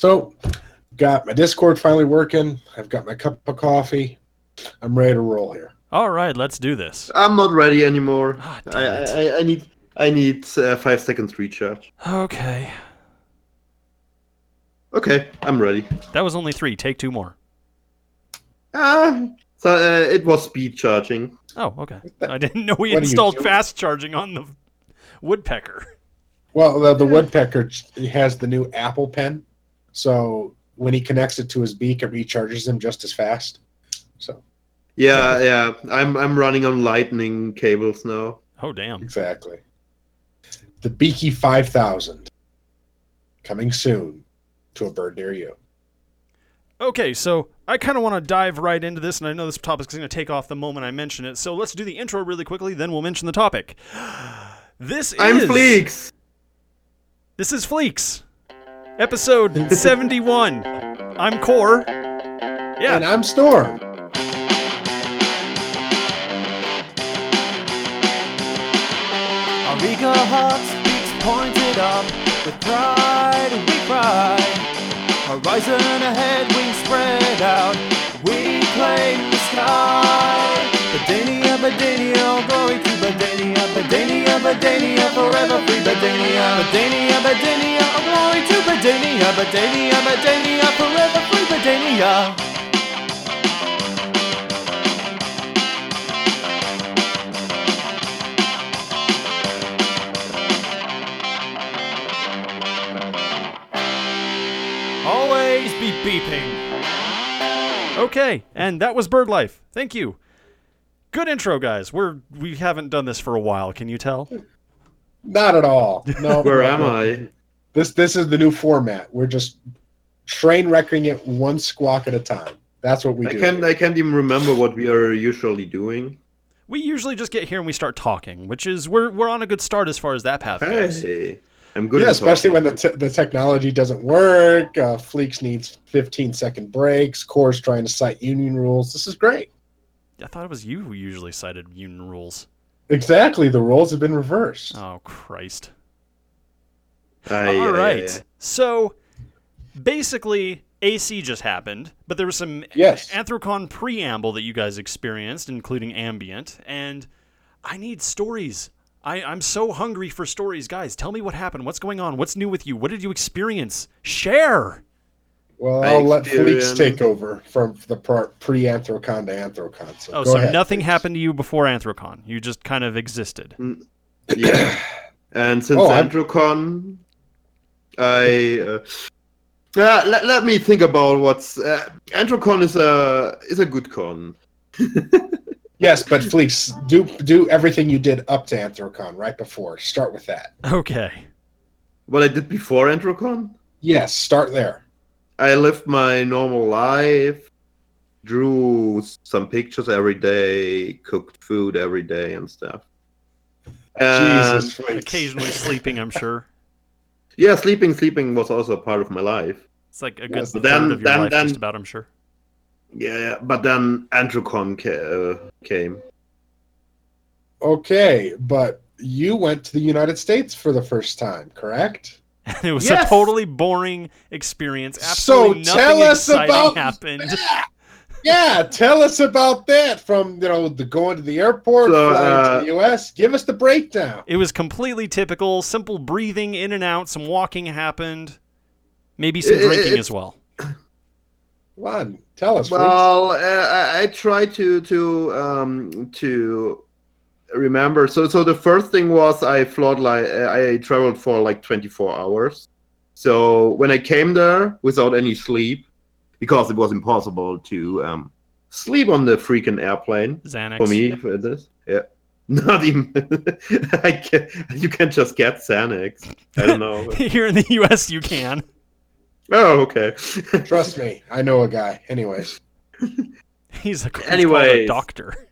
So, got my Discord finally working. I've got my cup of coffee. I'm ready to roll here. All right, let's do this. I'm not ready anymore. Ah, I. I, I need I need uh, five seconds recharge. Okay. Okay, I'm ready. That was only three. Take two more. Ah, so uh, it was speed charging. Oh, okay. I didn't know we What are you, installed fast charging on the woodpecker. Well, the, the woodpecker has the new Apple Pen, so when he connects it to his beak, it recharges him just as fast. So Yeah, yeah. I'm I'm running on lightning cables now. Oh, damn. exactly, the Beaky Five Thousand coming soon to a bird near you. Okay, so I kind of want to dive right into this, and I know this topic is going to take off the moment I mention it. So let's do the intro really quickly, then we'll mention the topic. This is I'm Fleeks. This is Fleeks, episode seventy-one. I'm Core. Yeah, And I'm Storm. Our eager hearts beats pointed up with pride we cry. Horizon ahead, wings spread out. We claim the sky. Badania, Badania, all glory to Badania. Badania, Badania, forever free Badania. Badania, Badania, all glory to Badania. Badania, Badania, forever free Badania. always be beeping. Okay, and that was Bird Life. Thank you. Good intro, guys. We're we haven't done this for a while. Can you tell? Not at all. No. Where am. I? This this is the new format. We're just train wrecking it one squawk at a time. That's what we I do. can't I can't even remember what we are usually doing. We usually just get here and we start talking, which is we're we're on a good start as far as that path goes. Hey, I'm good. yeah, especially talking. when the, te- the technology doesn't work. Uh, Fleeks needs 15 second breaks. Core's trying to cite union rules. This is great. I thought it was you who usually cited union rules. Exactly. The roles have been reversed. Oh Christ. Aye, All aye, right. aye. So basically, AC just happened, but there was some Yes. Anthrocon preamble that you guys experienced, including ambient, and I need stories. I, I'm so hungry for stories, guys. Tell me what happened. What's going on? What's new with you? What did you experience? Share. Well, I I'll let Fleeks take over from the pre Anthrocon to Anthrocon. So Oh, so ahead, nothing Fleeks. happened to you before Anthrocon. You just kind of existed. Yeah. And since Oh, I'm- I uh, uh, let, let me think about what's uh, Androcon is a is a good con. Yes, but Fleeks, do do everything you did up to Anthrocon right before. Start with that. Okay. What I did before Androcon, Yes, start there. I lived my normal life, drew some pictures every day, cooked food every day and stuff. And Jesus, Fleeks. Occasionally sleeping, I'm sure. yeah, sleeping sleeping was also a part of my life. It's like a good Yes, third then- of your then- life, then- just about, I'm sure. Yeah, yeah, but then Androcon ca- uh, came. Okay, but you went to the United States for the first time, correct? it was Yes! a totally boring experience. So Absolutely tell nothing us exciting about happened. that. Yeah, tell us about that. From you know the going to the airport, So, flying uh, to the U.S. Give us the breakdown. It was completely typical, simple breathing in and out, some walking happened, maybe some It- it- drinking it's- as well. Come on, tell us. Well, uh, I, I try to to um to remember. So so the first thing was I flew like I traveled for like 24 hours. So when I came there without any sleep, because it was impossible to um sleep on the freaking airplane Xanax. for me for this. Yeah. Not even I can you can just get Xanax. I don't know. Here in the U.S., you can. oh, okay. Trust me, I know a guy. Anyways, He's a, he's called doctor.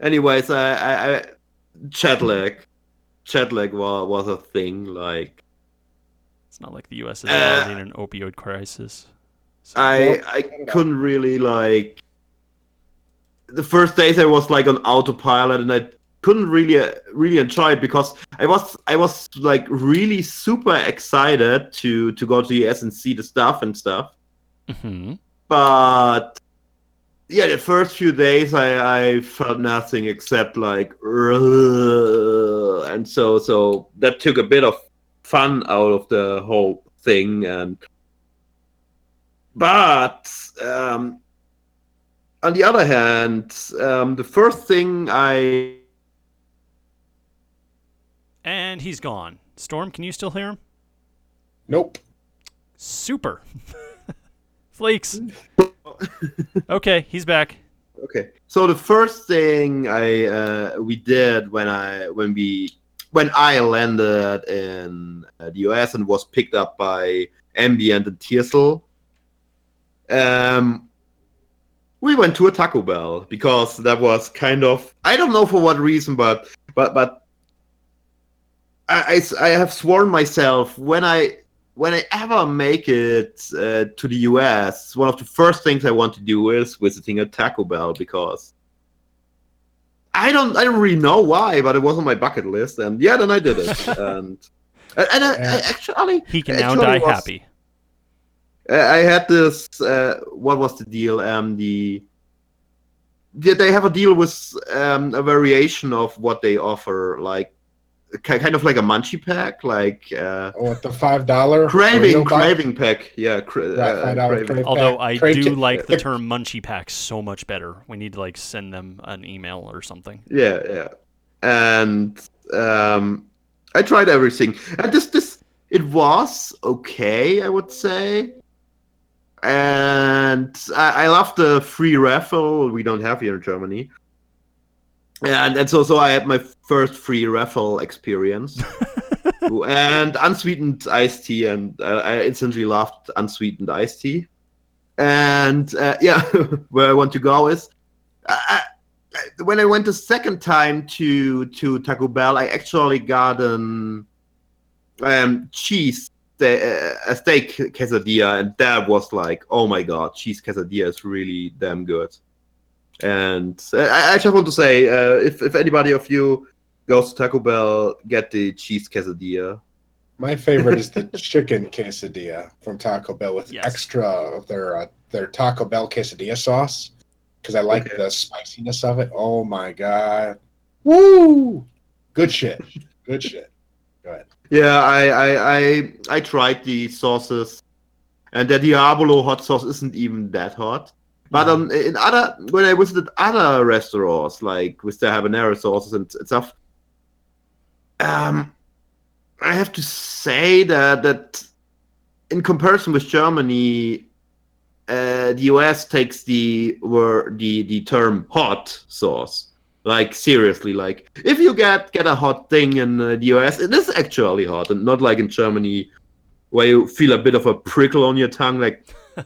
Anyways, I, I, I jet lag, jet lag was, was a thing. Like It's not like the U.S. is Uh, in an opioid crisis. So- I, Nope. I couldn't really like. The first days I was like on autopilot, and I couldn't really uh, really enjoy it because I was I was like really super excited to to go to the US and see the stuff and stuff. hmm But yeah, the first few days I, I felt nothing except like and so so that took a bit of fun out of the whole thing and but um on the other hand um the first thing I And he's gone. Storm, can you still hear him? Nope. Super. Flakes. okay, he's back. Okay. So the first thing I uh, we did when I when we when I landed in uh, the US and was picked up by Ambient and Tiersel, um, we went to a Taco Bell because that was kind of I don't know for what reason, but but but I, I, I have sworn myself when I when I ever make it uh, to the US, one of the first things I want to do is visiting a Taco Bell because I don't I don't really know why, but it was on my bucket list, and yeah, then I did it, and and I, I actually He can now die was- happy. I I had this. Uh, what was the deal? Um, the did they have a deal with um, a variation of what they offer, like ki- kind of like a munchie pack, like uh, Oh, the five dollar craving craving pack. Yeah, cra- Yeah, uh, five craving. crave Although pack. I Crave do kit. like the term munchie pack so much better. We need to like send them an email or something. Yeah, yeah. And um I tried everything. And this this it was okay, I would say. And I, I love the free raffle we don't have here in Germany. And and so so I had my first free raffle experience. and unsweetened iced tea and uh, I instantly loved unsweetened iced tea. And uh, yeah, where I want to go is I, I- when I went the second time to to Taco Bell, I actually got an um, cheese uh, a steak quesadilla, and that was like, oh my god, cheese quesadilla is really damn good. And uh, I, I just want to say, uh, if if anybody of you goes to Taco Bell, get the cheese quesadilla. My favorite is the chicken quesadilla from Taco Bell with Yes. extra of their uh, their Taco Bell quesadilla sauce because I like Okay. the spiciness of it. Oh my god! Woo! Good shit. Good shit. Go ahead. Yeah, I I I, I tried the sauces, and the Diablo hot sauce isn't even that hot. But um, in other when I visited other restaurants like with the habanero sauces and, and stuff, um, I have to say that that in comparison with Germany, uh, the US takes the word the the term hot sauce. Like seriously, like if you get get a hot thing in uh, the US, it is actually hot, and not like in Germany, where you feel a bit of a prickle on your tongue, like,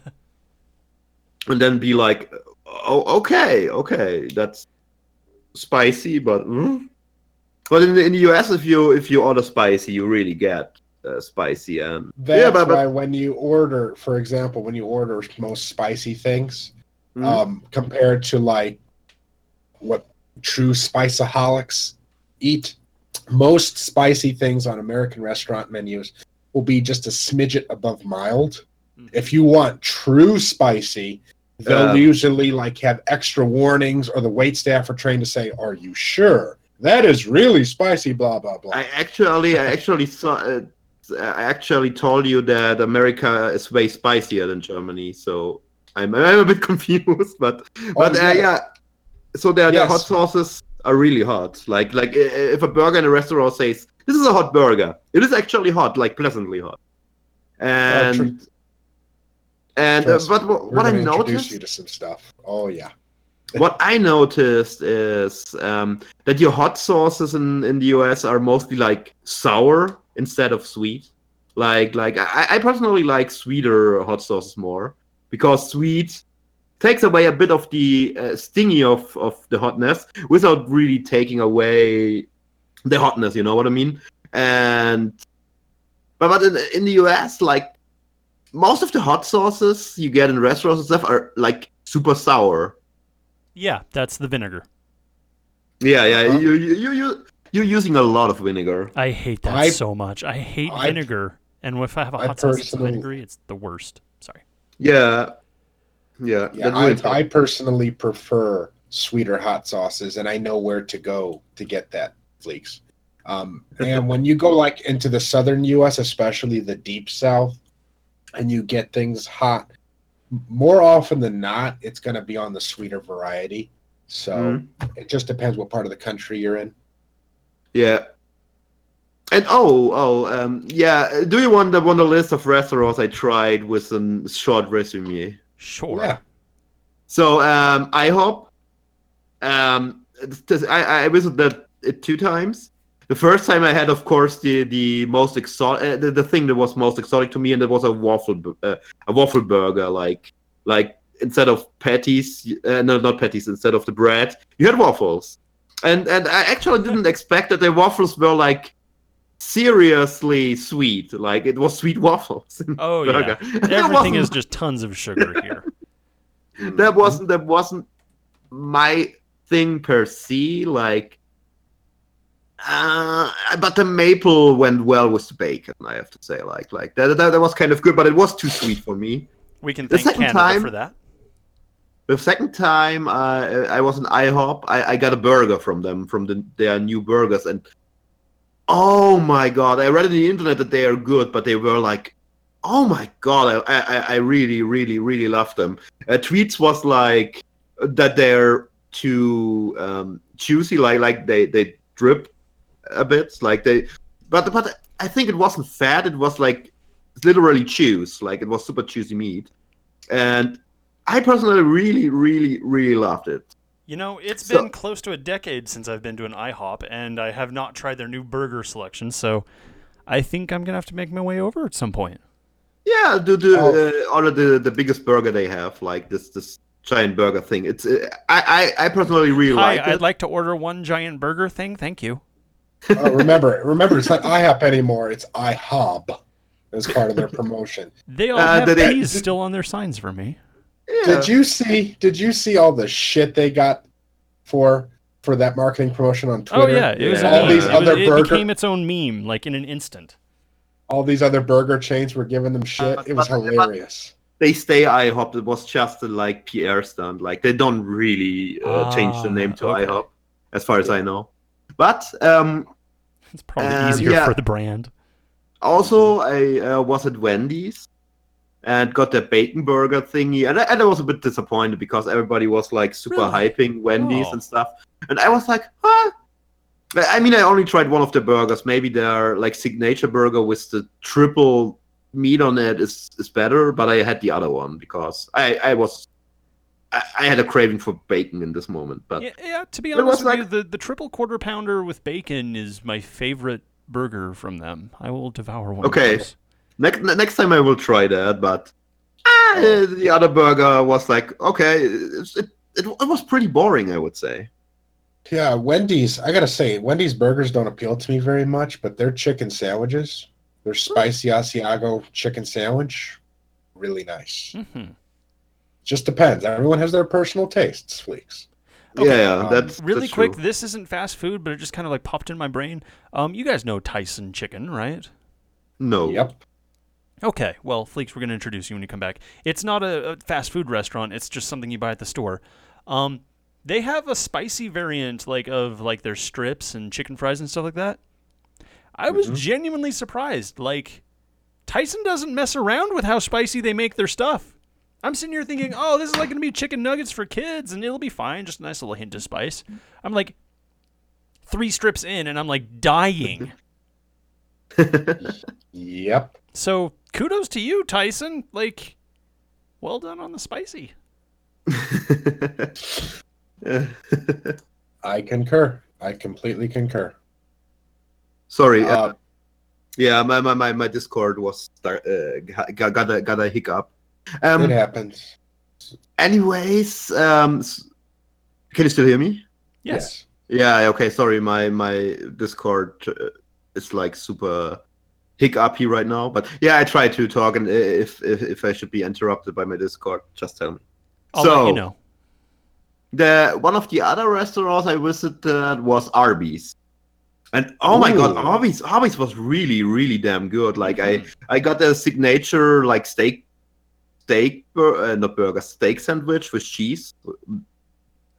and then be like, oh, okay, okay, that's spicy, but mm. but in the, in the US, if you if you order spicy, you really get uh, spicy, and That's yeah, but, but why when you order, for example, when you order most spicy things, Mhm. um, compared to like what true spiceaholics eat, most spicy things on American restaurant menus will be just a smidget above mild. Mhm. If you want true spicy, they'll Uh, usually like have extra warnings, or the wait staff are trained to say, "Are you sure that is really spicy?" Blah blah blah. I actually, I actually saw. Uh, I actually told you that America is way spicier than Germany, so I'm, I'm a bit confused. But but Oh, uh, yeah. yeah, so the, the Yes. hot sauces are really hot. Like like if a burger in a restaurant says this is a hot burger, it is actually hot, like pleasantly hot. And and uh, but what, what I noticed you to some stuff. Oh yeah. what I noticed is um, that your hot sauces in, in the US are mostly like sour instead of sweet. Like like I, I personally like sweeter hot sauces more because sweet takes away a bit of the uh, stingy of, of the hotness without really taking away the hotness. You know what I mean? And but but in, in the US, like most of the hot sauces you get in restaurants and stuff are like super sour. Yeah, that's the vinegar. Yeah, yeah. Uh-huh. You you you you you're using a lot of vinegar. I hate that I- so much. I hate I- vinegar. And if I have a hot sauce that's personally- vinegary, it's the worst. Sorry. Yeah, yeah. Yeah, I. I personally prefer sweeter hot sauces, and I know where to go to get that fleeks. Um, and when you go like into the southern U.S., especially the deep South, and you get things hot, more often than not, it's going to be on the sweeter variety. So Mhm. it just depends what part of the country you're in. Yeah. And oh, oh, um, yeah. Do you want the want a list of restaurants I tried with a short resume? Sure. Yeah, So um, hope. Um, I I visited it two times. The first time I had, of course, the the most exotic, uh, the, the thing that was most exotic to me, and it was a waffle, uh, a waffle burger. Like like instead of patties, uh, no, not patties. Instead of the bread, you had waffles. And and I actually didn't expect that the waffles were like seriously sweet. Like it was sweet waffles. Oh, yeah. burger. That Everything is just tons of sugar here. that wasn't that wasn't my thing per se like uh but the maple went well with the bacon i have to say. Like like that, that, that was kind of good but it was too sweet for me. We can The thank Canada time- for that. the second time uh, i was in ihop I, I got a burger from them from the, their new burgers and oh my god i read on the internet that they are good but they were like oh my god i i, I really really really love them. Uh, tweets was like that they're too um juicy like like they they drip a bit like they but but i think it wasn't fat it was like literally juice like it was super juicy meat and i personally really really really loved it You know, it's So- been close to a decade since I've been to an IHOP, and I have not tried their new burger selection, so I think I'm going to have to make my way over at some point. yeah the the Oh. uh, or the the biggest burger they have like this this giant burger thing it's uh, i i, I personally really Hi, like I'd it like to order one giant burger thing. Thank you. Oh, remember, remember, it's not IHOP anymore. It's IHOB as part of their promotion. They all Uh, have did they- still on their signs for me. yeah. Did you see? Did you see all the shit they got for for that marketing promotion on Twitter? Oh Twitter? yeah, it was Yeah. All these it, was- other it burger- became its own meme, like in an instant. All these other burger chains were giving them shit. Uh, It was but- but- hilarious. they stay IHOP. It was just a like PR stunt. Like they don't really uh, change the Ah, name to okay. IHOP, as far as I know. But um, It's probably Um, easier yeah. for the brand. also I uh, was at Wendy's and got the bacon burger thingy, and I, and I was a bit disappointed because everybody was like super Really? hyping Wendy's Oh. and stuff, and I was like, huh. I mean, I only tried one of the burgers. Maybe their like signature burger with the triple meat on it is is better, but I had the other one because I I was I, I had a craving for bacon in this moment. But Yeah, yeah, to be honest with you, the, the triple quarter pounder with bacon is my favorite burger from them. I will devour one Okay. of those. next next time I will try that. But ah, Oh. the other burger was like okay, it, it it it was pretty boring. I would say. Yeah, Wendy's. I gotta say, Wendy's burgers don't appeal to me very much, but their chicken sandwiches, their spicy Asiago chicken sandwich, really nice. hmm Just depends. Everyone has their personal tastes, Fleeks. Okay, yeah, yeah, um, that's Really that's quick, true. this isn't fast food, but it just kind of like popped in my brain. Um, you guys know Tyson Chicken, right? No. Yep. Okay, well, Fleeks, we're going to introduce you when you come back. It's not a, a fast food restaurant; it's just something you buy at the store. Um, they have a spicy variant, like of like their strips and chicken fries and stuff like that. I was Mm-hmm. genuinely surprised. Like, Tyson doesn't mess around with how spicy they make their stuff. I'm sitting here thinking, oh, this is like going to be chicken nuggets for kids, and it'll be fine, just a nice little hint of spice. I'm like, three strips in, and I'm like dying. Yep. So kudos to you, Tyson. Like, well done on the spicy. I concur. I completely concur. Sorry. Uh, Uh, yeah, my, my, my, my Discord was start, uh, got, got a got a hiccup. Um, it happens. anyways, um, can you still hear me? Yes. Yeah. Okay. Sorry, my my Discord uh, is like super hiccupy right now. But yeah, I try to talk, and if if, if I should be interrupted by my Discord, just tell me. I'll so let you know. the one of the other restaurants I visited was Arby's. And oh my god, Arby's Arby's was really really damn good. Like Mhm. I I got a signature like steak steak bur- uh, not burger steak sandwich with cheese.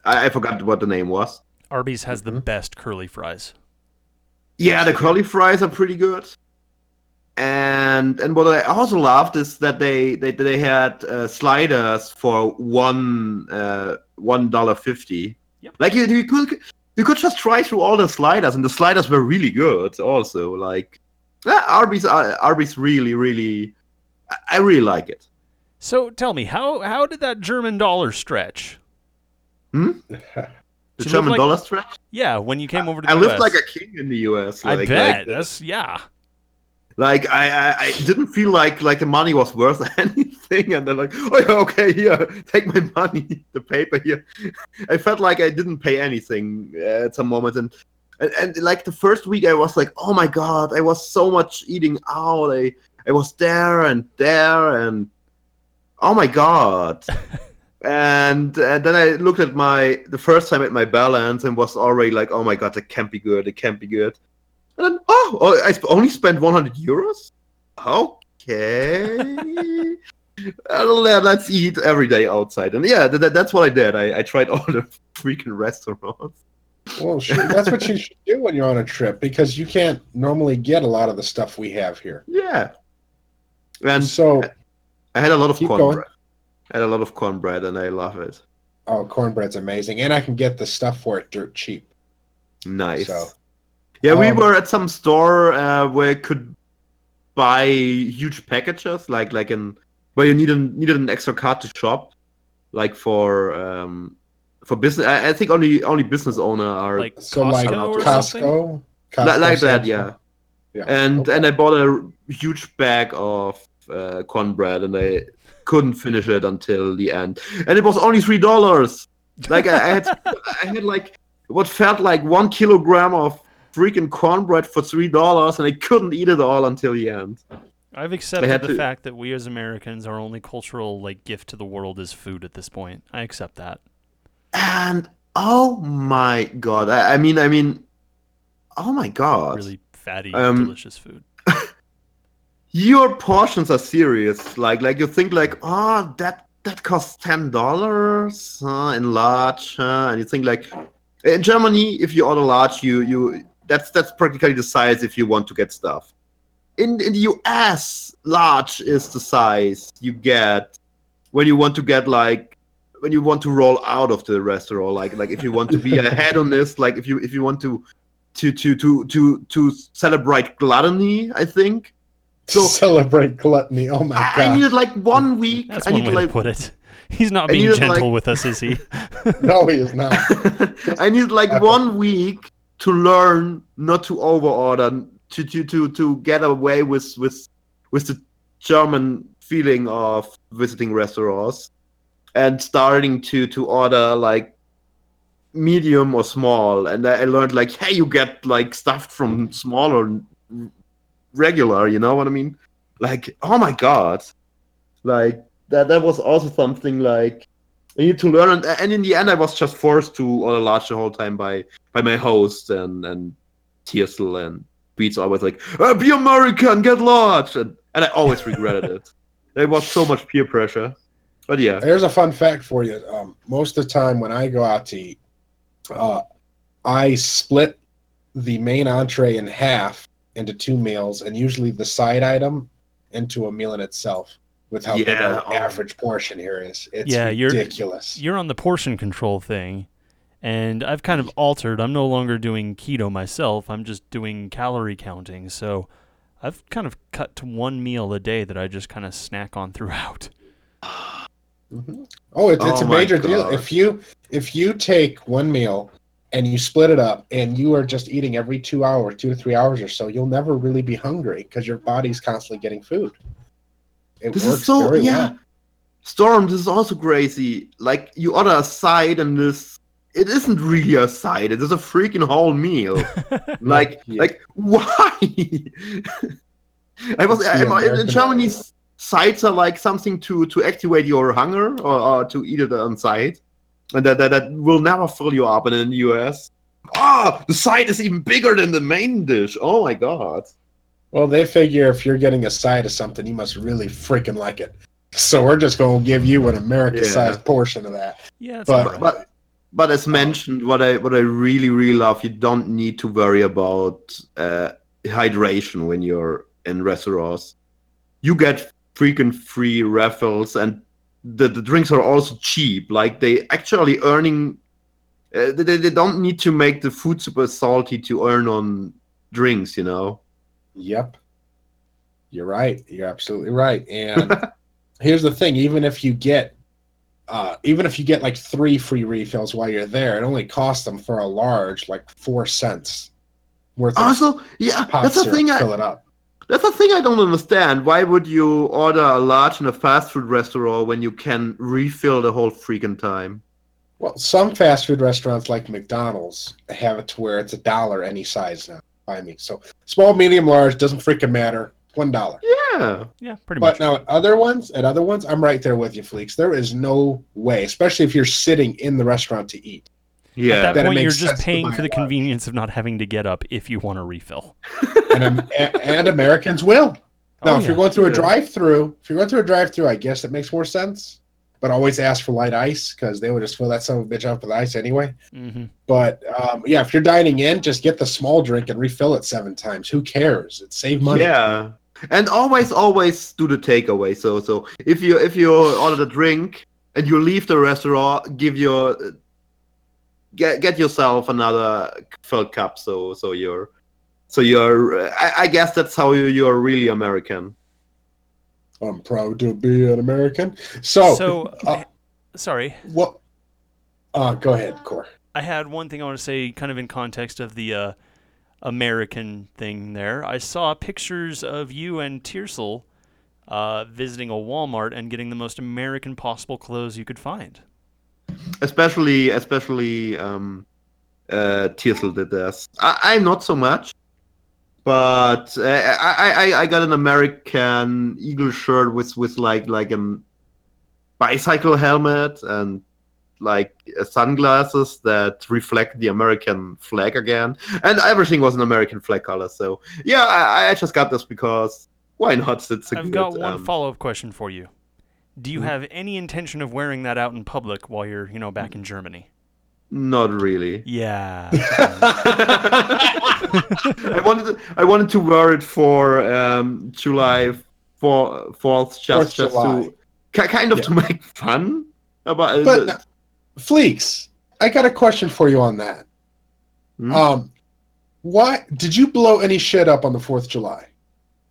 I, I forgot what the name was. Arby's has the Mhm. best curly fries. Yeah, the curly fries are pretty good. And and what I also loved is that they they they had uh, sliders for one uh, one dollar fifty. Yep. Like you, you could you could just try through all the sliders, and the sliders were really good. Also, like yeah, Arby's uh, Arby's really really I really like it. So tell me, how how did that German dollar stretch? The German like- dollar stretch. Yeah, when you came over to the I lived like a king in the U.S. I Like, bet. Like, That's yeah. Like I, I, I didn't feel like like the money was worth anything, and they're like, "Oh yeah, okay, here, take my money, the paper here." I felt like I didn't pay anything uh, at some moment, and, and and like the first week, I was like, "Oh my god!" I was so much eating out. I I was there and there, and oh my god. And, and then I looked at my the first time at my balance and was already like, oh my god, it can't be good, it can't be good. And then, oh, oh, I sp- only spent 100 euros? Okay. Let's eat every day outside. And yeah, th- th- that's what I did. I, I tried all the freaking restaurants. Well, sure, that's what you should do when you're on a trip because you can't normally get a lot of the stuff we have here. Yeah. And so, I had a lot of Keep going. cornbread. I had a lot of cornbread and I love it. oh, cornbread's amazing, and I can get the stuff for it dirt cheap. Nice. So, yeah, we um, were at some store uh, where you could buy huge packages, like like in where you needed needed an extra card to shop, like for um for business. I, I think only only business owner are Like So Costco like or? Costco, Costco like that, yeah. yeah. And Okay. and I bought a huge bag of uh, cornbread, and I couldn't finish it until the end, and it was only three dollars. Like I, I had I had like what felt like one kilogram of freaking cornbread for three dollars, and I couldn't eat it all until the end. I've accepted the to- fact that we as Americans, our only cultural like gift to the world is food at this point. I accept that. And oh my god, I, I mean, I mean, oh my god, Really fatty, Um, delicious food. Your portions are serious. Like, like you think like, oh, that that costs ten dollars uh, in large, uh, and you think like, in Germany, if you order large, you you that's that's practically the size if you want to get stuff. In in the US, large is the size you get when you want to get like when you want to roll out of the restaurant. Like like if you want to be a hedonist, like if you if you want to to to to to to celebrate gluttony, I think. So celebrate gluttony. Oh my god! I god! needed like one week. That's I one way like to put it. He's not being needed, gentle like- with us, is he? no, he is not. I needed like one week to learn not to overorder, to to to to get away with with with the German feeling of visiting restaurants, and starting to to order like medium or small. And I I learned like, hey, you get like stuff from small or regular. You know what I mean? Like, oh my god, like that that was also something like I need to learn, and, and in the end, I was just forced to order large the whole time by by my host and and Tiersel and Beats always like, uh, "Be American, get large," and and I always regretted it. There was so much peer pressure, but yeah, There's a fun fact for you. Um, most of the time when I go out to eat, uh, I split the main entree in half into two meals, and usually the side item into a meal in itself. With how big Yeah, our oh. average portion here is, it's Yeah, you're- ridiculous. You're on the portion control thing, and I've kind of altered. I'm no longer doing keto myself. I'm just doing calorie counting. So I've kind of cut to one meal a day that I just kind of snack on throughout. Mhm. Oh, it's, it's Oh a my major deal. If you if you take one meal and you split it up, and you are just eating every two hours, two to three hours or so, you'll never really be hungry because your body's constantly getting food. It this works is so very yeah. well. Storm, this is also crazy. Like you order a side, and this it isn't really a side. It is a freaking whole meal. like Yeah. like why i was It's the I, in germany way. sides are like something to to activate your hunger or, or to eat it on site and that, that that will never fill you up. And in the US, ah, the side is even bigger than the main dish. Oh my god! Well, they figure if you're getting a side of something, you must really freaking like it. So we're just going to give you an American-sized portion of that. Yeah, But- all right. But but as mentioned, what I what I really really love, you don't need to worry about uh, hydration when you're in restaurants. You get freaking free refills, and the, the drinks are also cheap. Like they actually earning. Uh, they, they don't need to make the food super salty to earn on drinks, you know. Yep. You're right. You're absolutely right. And here's the thing: even if you get, uh, even if you get like three free refills while you're there, it only costs them for a large like four cents worth of Also, yeah, that's the thing. I, fill it up. That's the thing I don't understand. Why would you order a large in a fast food restaurant when you can refill the whole freaking time? Well, some fast food restaurants like McDonald's have it to where it's a dollar any size now. Buy me. So small, medium, large doesn't freaking matter. One dollar. Yeah. yeah, pretty But much. But now at other ones, at other ones, I'm right there with you, Fleeks. There is no way, especially if you're sitting in the restaurant to eat. Yeah. At that then point, you're just paying for the a convenience of not having to get up if you want a refill. and, and Americans will. Now, Oh, if you're going through a drive-through, if you're going through a drive-through, I guess it makes more sense. But always ask for light ice because they would just fill that son of a bitch up with ice anyway. hmm But um, yeah, if you're dining in, just get the small drink and refill it seven times. Who cares? It save money. Yeah. And always, always do the takeaway. So, so if you if you order the drink and you leave the restaurant, give your get get yourself another filled cup. So, so you're so you're. I, I guess that's how you you're really American. I'm proud to be an American. So, so, uh, sorry, what? Uh, go ahead, Core. I had one thing I want to say, kind of in context of the uh, American thing there. I saw pictures of you and Tiersel uh, visiting a Walmart and getting the most American possible clothes you could find. Especially especially um uh did this. I, I not so much, but uh, I, I I got an American eagle shirt with with like like a bicycle helmet and like uh, sunglasses that reflect the American flag again, and everything was an American flag color. So yeah, I, I just got this because why not? It's a I've good, got one um, follow up question for you. Do you Mhm. have any intention of wearing that out in public while you're, you know, back in Germany? Not really. Yeah. I wanted to, I wanted to wear it for um, July four, fourth, just Fourth just July. to ki- kind of Yeah. to make fun about it. But uh, Fleeks, I got a question for you on that. Hmm? Um, why did you blow any shit up on the Fourth of July?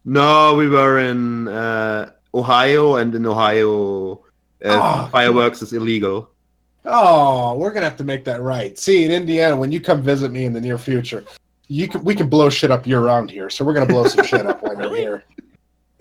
no, we were in uh, Ohio, and in Ohio, uh, Oh. fireworks is illegal. Oh, we're gonna have to make that right. See, in Indiana, when you come visit me in the near future, you can we can blow shit up year round here. So we're gonna blow some shit up while we're here.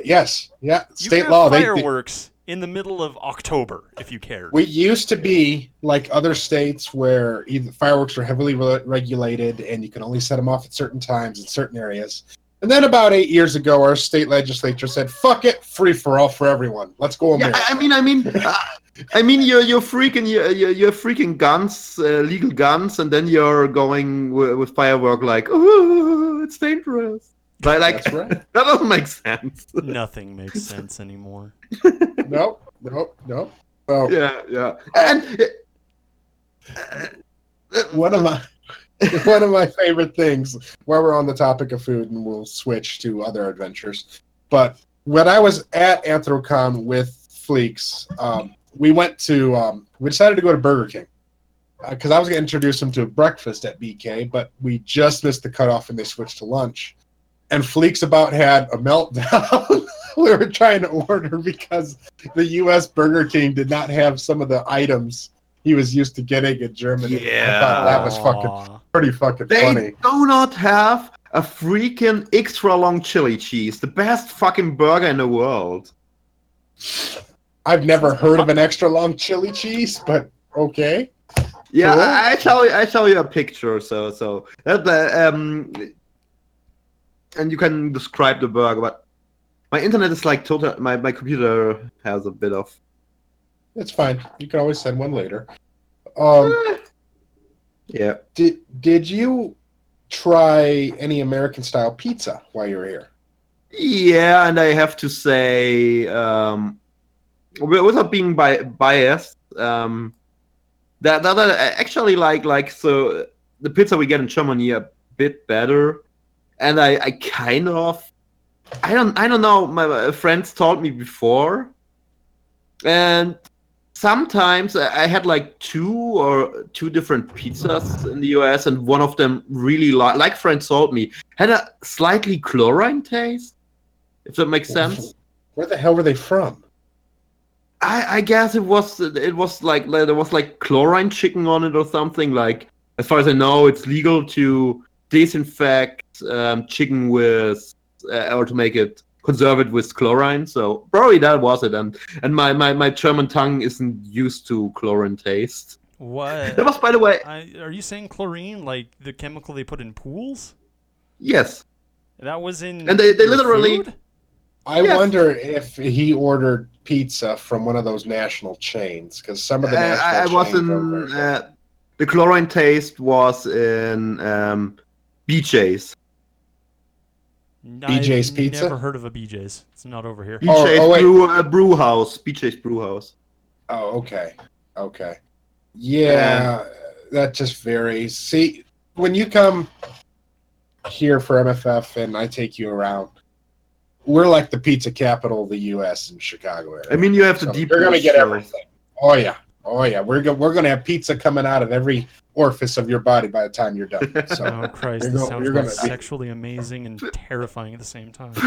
Yes, yeah, You state can have law. They, they- fireworks in the middle of October if you cared. we used to be like other states where either fireworks are heavily re- regulated and you can only set them off at certain times in certain areas. And then about eight years ago, our state legislature said, "Fuck it, free for all for everyone. Let's go Yeah, America." I I mean, I mean, uh, I mean, you're you're freaking you're you're, you're freaking guns, uh, legal guns, and then you're going with, with firework like, oh, it's dangerous. Like, like That's right. that doesn't make sense. Nothing makes sense anymore. nope, nope, nope. Oh. yeah, yeah, and uh, one of my one of my favorite things while we're on the topic of food and we'll switch to other adventures but when i was at anthrocon with fleeks um, we went to um, we decided to go to burger king because i was going to introduce them to breakfast at bk but we just missed the cutoff and they switched to lunch. And fleeks about had a meltdown. We were trying to order because the us burger king did not have some of the items he was used to getting in germany I thought that was fucking pretty fucking they funny. do not have a freaking extra long chili cheese, the best fucking burger in the world. I've never heard of an extra long chili cheese, but okay. Yeah, Cool. I, I tell you, I tell you a picture. So, so that um, and you can describe the burger. But my internet is like total. My my computer has a bit of. It's fine. You can always send one later. Um, Yeah. did did you try any American style pizza while you were here? Yeah, and I have to say, um, wi- without being bi- biased, um, that that I actually like like so the pizza we get in Germany a bit better, and I I kind of I don't I don't know my uh, friends told me before, and sometimes I had like two or two different pizzas in the US, and one of them really like like friends told me had a slightly chlorine taste. If that makes sense. Where the hell were they from? I, I guess it was it was like like, there was like chlorine chicken on it or something. Like as far as I know, it's legal to disinfect um, chicken with uh, or to make it conserve it with chlorine. So probably that was it. And and my my, my German tongue isn't used to chlorine taste. What? That was by the way I, are you saying chlorine, like the chemical they put in pools? yes. That was in. And they- they literally- food? I Yes. wonder if he ordered pizza from one of those national chains because some of the Uh, national I, I chains was are in very uh, the chlorine taste was in um, BJ's. BJ's I've Pizza? Never heard of a BJ's. It's not over here. Oh, BJ's oh, wait. brew, uh, brew house. BJ's brew house. Oh, okay. Okay. Yeah, that just varies. See, when you come here for MFF and I take you around, we're like the pizza capital of the U.S. in Chicago area. I mean, you have to So deep. you're gonna get everything. Oh yeah, oh yeah. We're go- we're gonna have pizza coming out of every orifice of your body by the time you're done. So Oh Christ! You're This go- sounds you're gonna be- sexually amazing and terrifying at the same time.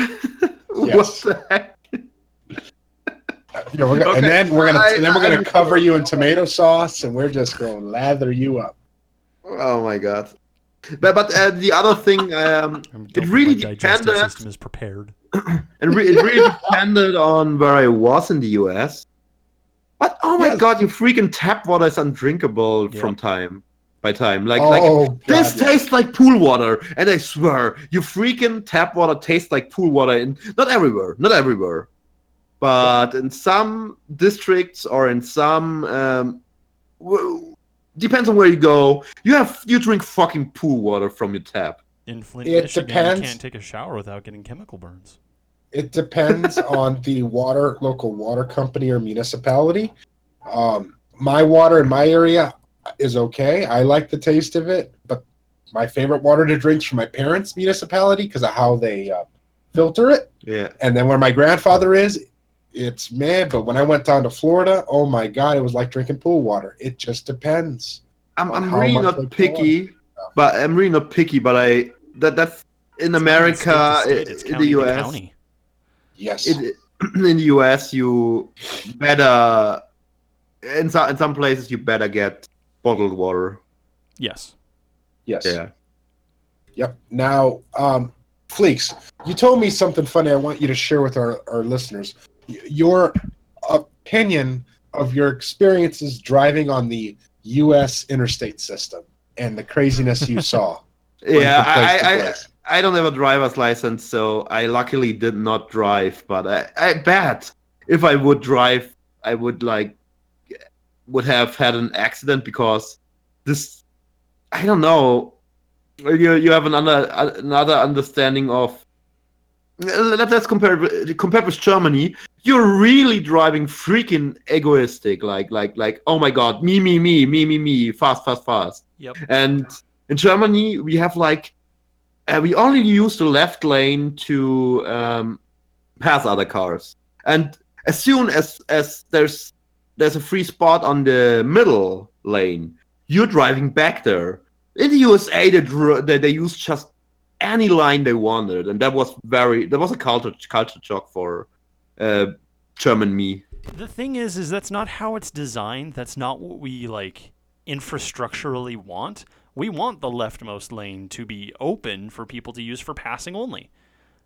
Yes. What the heck? Yeah, we're gonna, Okay. and then we're gonna I- and then we're gonna cover you in tomato sauce, and we're just gonna lather you up. Oh my god. But but uh, the other thing, um, It think really my digestive depended- system is prepared. it, re- it really depended on where I was in the US. But oh my Yes. god, you freaking tap water is undrinkable Yeah. from time by time. Like like oh, This yeah. tastes like pool water, and I swear, you freaking tap water tastes like pool water. In not everywhere, not everywhere, but in some districts or in some, um, w- depends on where you go. You have you drink fucking pool water from your tap. In Flint, It Michigan, depends. you can't take a shower without getting chemical burns. It depends on the water, local water company or municipality. Um, my water in my area is okay. I like the taste of it, but my favorite water to drink is from my parents' municipality because of how they uh, filter it. Yeah, And then where my grandfather is, it's meh. But when I went down to Florida, oh my god, it was like drinking pool water. It just depends. I'm I'm really not picky, but I'm really not picky. But I that that's in America, State it's in the US. county. Yes. it, in the US, you better in some in some places you better get bottled water. Yes. yes. Yeah. Yep. Now, um, Fleeks, you told me something funny I want you to share with our, our listeners. Your opinion of your experiences driving on the U.S. interstate system and the craziness you saw. Yeah, from place to I, I, place. I don't have a driver's license, so I luckily did not drive. But I, I bet if I would drive, I would like would have had an accident because this. I don't know. You you have an under, another understanding of. Let, let's compare it- compare with Germany. You're really driving freaking egoistic, like like like oh my god, me me me me me me, fast fast fast. Yep. And in Germany, we have like uh, we only use the left lane to um, pass other cars, and as soon as as there's there's a free spot on the middle lane, you're driving back there. In the USA, they dr- they, they use just any line they wanted, and that was very that was a culture culture shock for uh, German me. The thing is, is that's not how it's designed. That's not what we like infrastructurally want. We want the leftmost lane to be open for people to use for passing only.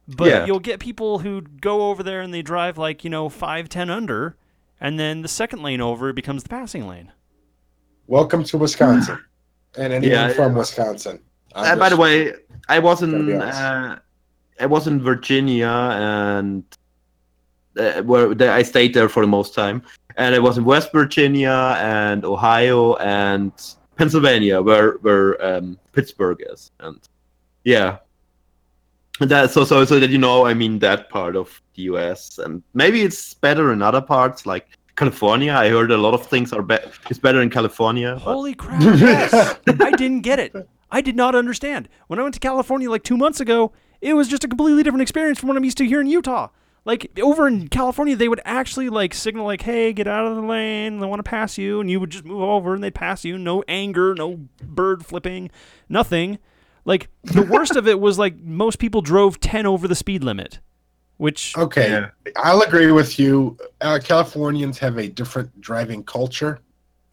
But Yeah. you'll get people who go over there and they drive like, you know, 5, 10 under, and then the second lane over becomes the passing lane. Welcome to Wisconsin, and anyone Yeah, from Wisconsin. I'm Uh, by the way, I was Gotta in uh, I was in Virginia and uh, where I stayed there for the most time. and I was in West Virginia and Ohio and Pennsylvania, where where um, Pittsburgh is, and yeah, that so so so that you know, I mean that part of the U.S. and maybe it's better in other parts like California. I heard a lot of things are be- it's better in California. but- Holy crap! Yes, I didn't get it. I did not understand when I went to California like two months ago. It was just a completely different experience from what I'm used to here in Utah. Like over in California, they would actually like signal like, "Hey, get out of the lane. They want to pass you," and you would just move over and they'd pass you. No anger, no bird flipping, nothing. Like the worst of it was like most people drove ten over the speed limit, which Okay, Yeah. I'll agree with you. Uh, Californians have a different driving culture,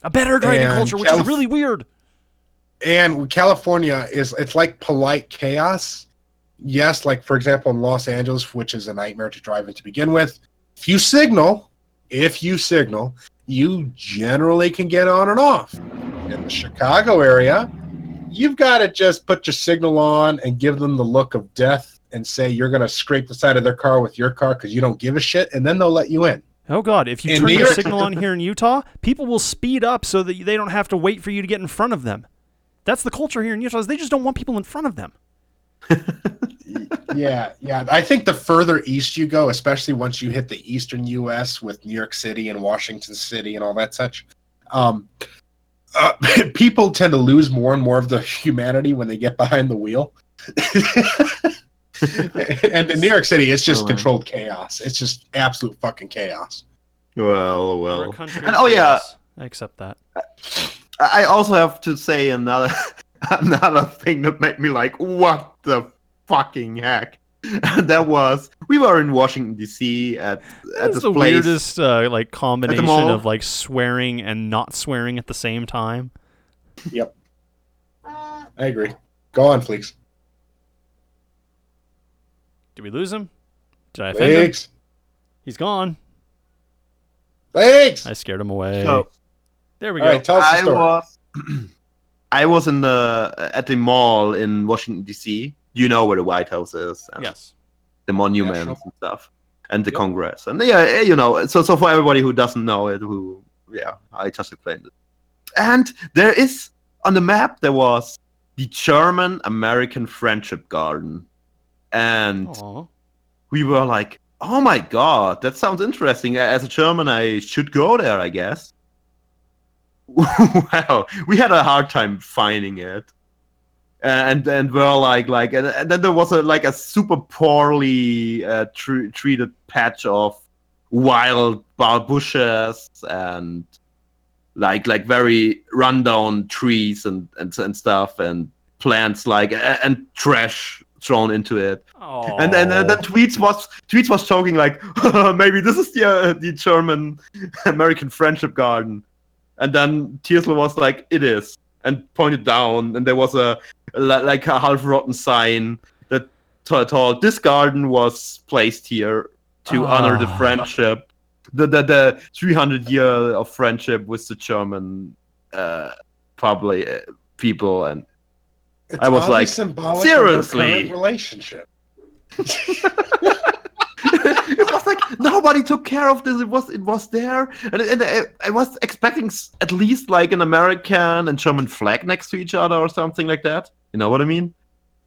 a better driving And culture, which Calif- is really weird. and California is it's like polite chaos. Yes, like for example in Los Angeles, which is a nightmare to drive in to begin with. If you signal, if you signal, you generally can get on and off. In the Chicago area, you've got to just put your signal on and give them the look of death and say you're going to scrape the side of their car with your car because you don't give a shit, and then they'll let you in. Oh God! If you In turn your signal on here in Utah, people will speed up so that they don't have to wait for you to get in front of them. That's the culture here in Utah. Is they just don't want people in front of them. yeah, yeah. I think the further east you go, especially once you hit the eastern U.S. with New York City and Washington City and all that such, um, uh, people tend to lose more and more of the humanity when they get behind the wheel. and in New York City, it's just Oh. controlled chaos. It's just absolute fucking chaos. Well, well. And- oh, yeah. chaos. I accept that. I I also have to say another another thing that made me like, what the fucking heck? That was we were in Washington D.C. at at That's this the place. weirdest uh, like combination of like swearing and not swearing at the same time. Yep, I agree. Go on, Fleeks. Did we lose him? Did I offend him? He's gone. Fleeks. I scared him away. So there we go. right, tell us the I story. was I was in the at the mall in Washington D.C. You know where the White House is. and yes. the monuments National. and stuff, and the Yep. Congress, and yeah, eh, you know. So, so for everybody who doesn't know it, who yeah, I just explained it. And there is on the map there was the German American Friendship Garden, and Aw. we were like, oh my god, that sounds interesting. As a German, I should go there, I guess. well, we had a hard time finding it. And and we're like like and, and then there was a like a super poorly uh, tr- treated patch of wild bushes and like like very rundown trees and and, and stuff and plants like a- and trash thrown into it. And then and then tweets was tweets was talking like maybe this is the uh, the German American friendship garden, and then Tiesler was like it is and pointed down, and there was a like a half rotten sign that t- told this garden was placed here to honor the friendship, the the the 300 year of friendship with the German uh, probably uh, people and It's I was like, symbolic seriously? of relationship. it was like nobody took care of this. It was it was there, and, and I, I was expecting at least like an American and German flag next to each other or something like that. You know what I mean?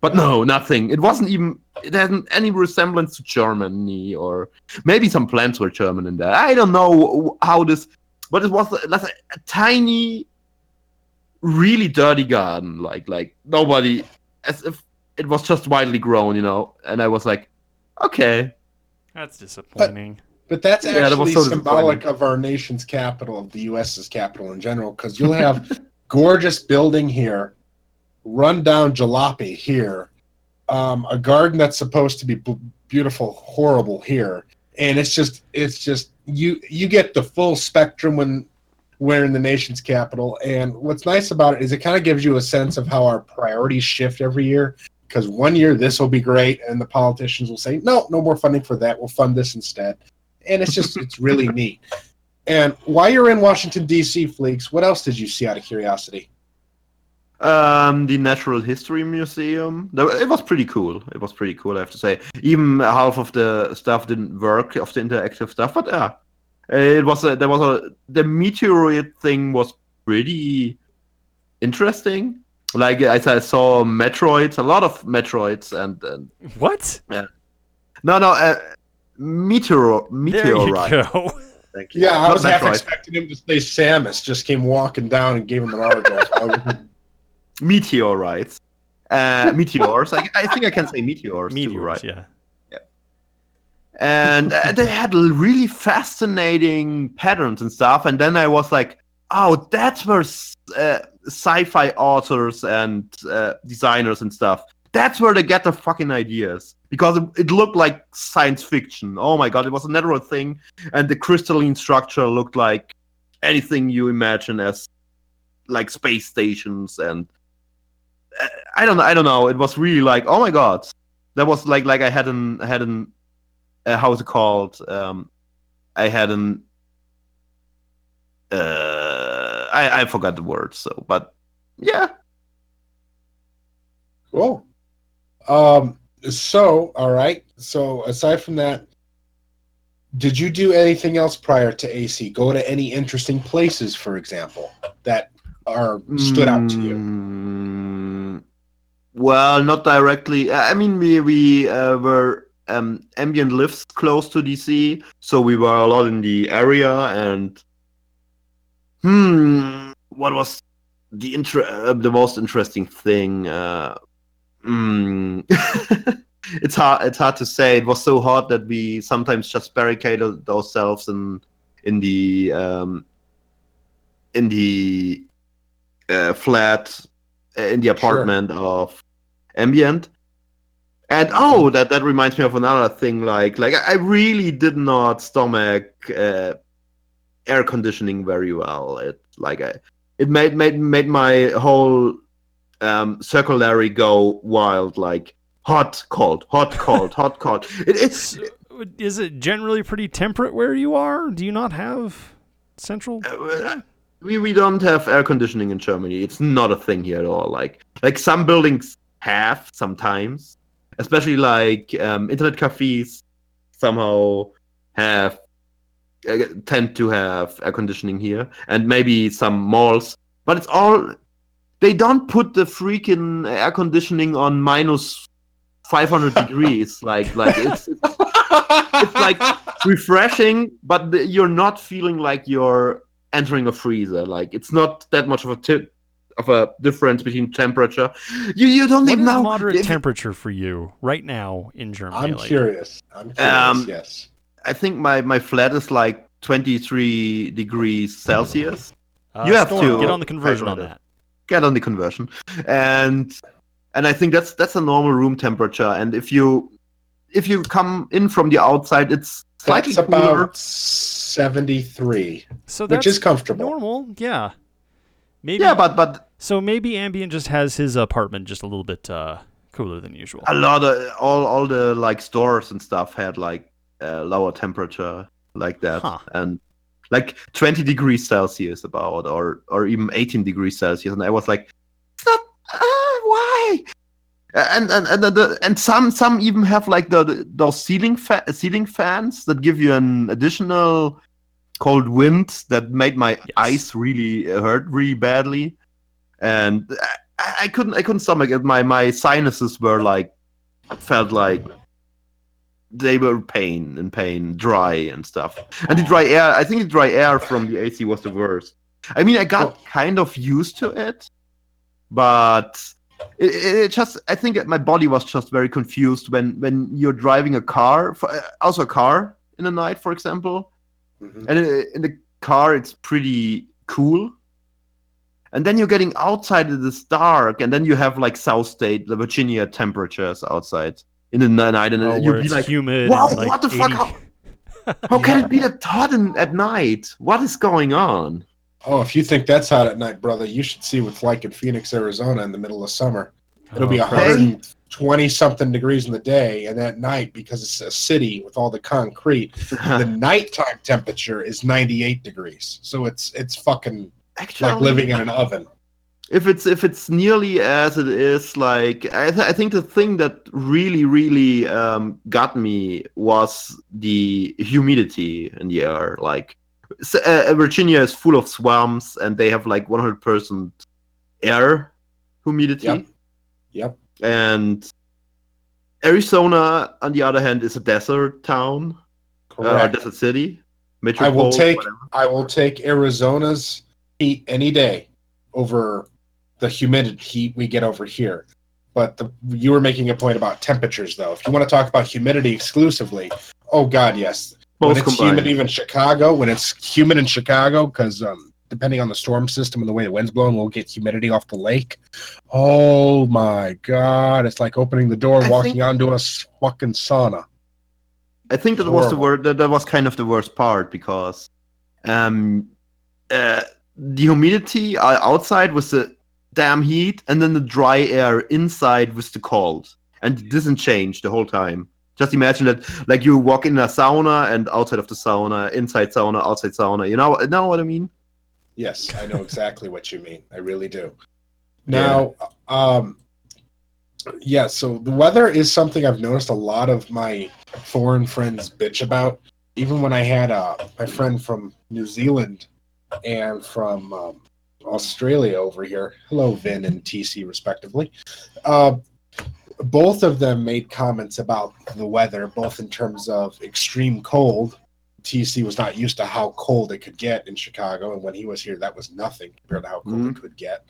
But no, nothing. It wasn't even. It hadn't any resemblance to Germany, or maybe some plants were German in there. I don't know how this, but it was like a, a tiny, really dirty garden. Like like nobody, as if it was just widely grown, you know. And I was like, okay, That's disappointing. But that's Yeah, that actually so symbolic of our nation's capital, of the U.S.'s capital in general, because you'll have gorgeous building here, rundown jalopy here, um, a garden that's supposed to be b- beautiful, horrible here, and it's just, it's just you you get the full spectrum when we're in the nation's capital. And what's nice about it is it kind of gives you a sense of how our priorities shift every year. Because one year this will be great, and the politicians will say, "No, no more funding for that. We'll fund this instead." and it's just it's really neat. And while you're in Washington D.C., Fleeks, what else did you see out of curiosity? Um, the Natural History Museum. It was pretty cool. It was pretty cool, I have to say. Even half of the stuff didn't work of the interactive stuff, but yeah. It was a, there was a the meteoroid thing was pretty interesting. Like I, I saw Metroids, a lot of Metroids, and, and What? Yeah. no, no, uh, meteor There you go. Thank you. Yeah, I Not was half expecting him to say Samus. Just came walking down and gave him an autograph. I meteorites. Uh, meteors. I, I think I can say meteors, Meteors, too, right? yeah. and uh, they had really fascinating patterns and stuff. And then I was like, oh, that's where uh, sci-fi authors and uh, designers and stuff. That's where they get their fucking ideas because it, it looked like science fiction. Oh my god, it was a natural thing, and the crystalline structure looked like anything you imagine as like space stations and uh, I don't know. I don't know. It was really like, oh my god, that was like like I had an I had an uh, how's it called? Um, I had an uh, I I forgot the word. So, but yeah, Cool. Um. So, all right. So, aside from that, did you do anything else prior to AC? Go to any interesting places, for example, that are stood out to you? Mm, Well, not directly. I mean, we we uh, were um, ambient lives close to DC, so we were a lot in the area. And hmm, what was the inter- uh, the most interesting thing? Uh, hmm. it's hard. It's hard to say. It was so hot that we sometimes just barricaded ourselves in in the um, in the uh, flat uh, in the apartment of ambient and oh that that reminds me of another thing like like i really did not stomach uh, air conditioning very well it like I, it made made made my whole um circulary go wild like hot cold hot cold hot cold it, it's is it generally pretty temperate where you are? Do you not have central? Uh, we we don't have air conditioning in Germany. It's not a thing here at all. Like like some buildings have sometimes, especially like um, internet cafes somehow have uh, tend to have air conditioning here, and maybe some malls. But it's all they don't put the freaking air conditioning on minus 500 degrees. Like like it's it's like refreshing, but the, you're not feeling like you're entering a freezer. Like it's not that much of a tip of a difference between temperature. You you don't What even is know. moderate if- temperature for you right now in Germany? I'm curious. I'm curious. Um, yes. I think my my flat is like 23 degrees Celsius. uh, You have Storm, to get on the conversion on that. Get on the conversion, and and I think that's that's a normal room temperature. And if you if you come in from the outside, it's slightly That's cooler. about 73, So that's which is comfortable. normal. Yeah. Maybe. Yeah, but but so maybe Ambient just has his apartment just a little bit uh, cooler than usual. a lot of all all the like stores and stuff had like uh, lower temperature like that. Huh. and like 20 degrees celsius about or or even 18 degrees celsius. And i was like stop ah, why? And and and, the, and some some even have like the, the those ceiling fa- ceiling fans that give you an additional cold wind that made my Yes. eyes really uh, hurt really badly. And I, I couldn't i couldn't stomach it. My my sinuses were like felt like they were pain and pain dry and stuff. And the dry air i think the dry air from the ac was the worst. I mean i got kind of used to it but it, it just i think my body was just very confused when when you're driving a car for, uh, also a car in the night for example. Mhm. and in, in the car it's pretty cool. And then you're getting outside it is dark and then you have like south state the virginia temperatures outside in the night and Oh, you'd where be it's like humid. wow like, what the fuck 80 how, how can it be that hot in, at night what is going on Oh, if you think that's hot at night, brother, you should see what's like in Phoenix, Arizona in the middle of summer. It'll oh, be Oh, Hey. 120 something degrees in the day, and at night, because it's a city with all the concrete, the nighttime temperature is 98 degrees. So it's it's fucking actually like living in an oven. If it's if it's nearly as it is like I, th- I think the thing that really really um, got me was the humidity in the air like uh, virginia is full of swamps and they have like 100% air humidity Yep. Yep. and arizona on the other hand is a desert town uh, desert city I will take whatever. I will take Arizona's heat any day over the humid heat we get over here. But the, you were making a point about temperatures, though. If you want to talk about humidity exclusively, oh god, yes. both when it's combined. humid, even Chicago, when it's humid in Chicago, because um, depending on the storm system and the way the wind's blowing, we'll get humidity off the lake. Oh my god, it's like opening the door, I walking think- onto a fucking sauna. I think that was the Horrible. word that, that was kind of the worst part because um uh, the humidity uh, outside was the damn heat and then the dry air inside with the cold and it doesn't change the whole time just imagine that like you walk in a sauna and outside of the sauna inside sauna outside sauna you know know what i mean Yes, I know exactly what you mean. I really do. Now, um, yeah, so the weather is something I've noticed a lot of my foreign friends bitch about. Even when I had uh, my friend from New Zealand and from um, Australia over here, hello, Vin and TC, respectively. Uh, both of them made comments about the weather, both in terms of extreme cold TC was not used to how cold it could get in Chicago, and when he was here, that was nothing compared to how cold Mhm. it could get.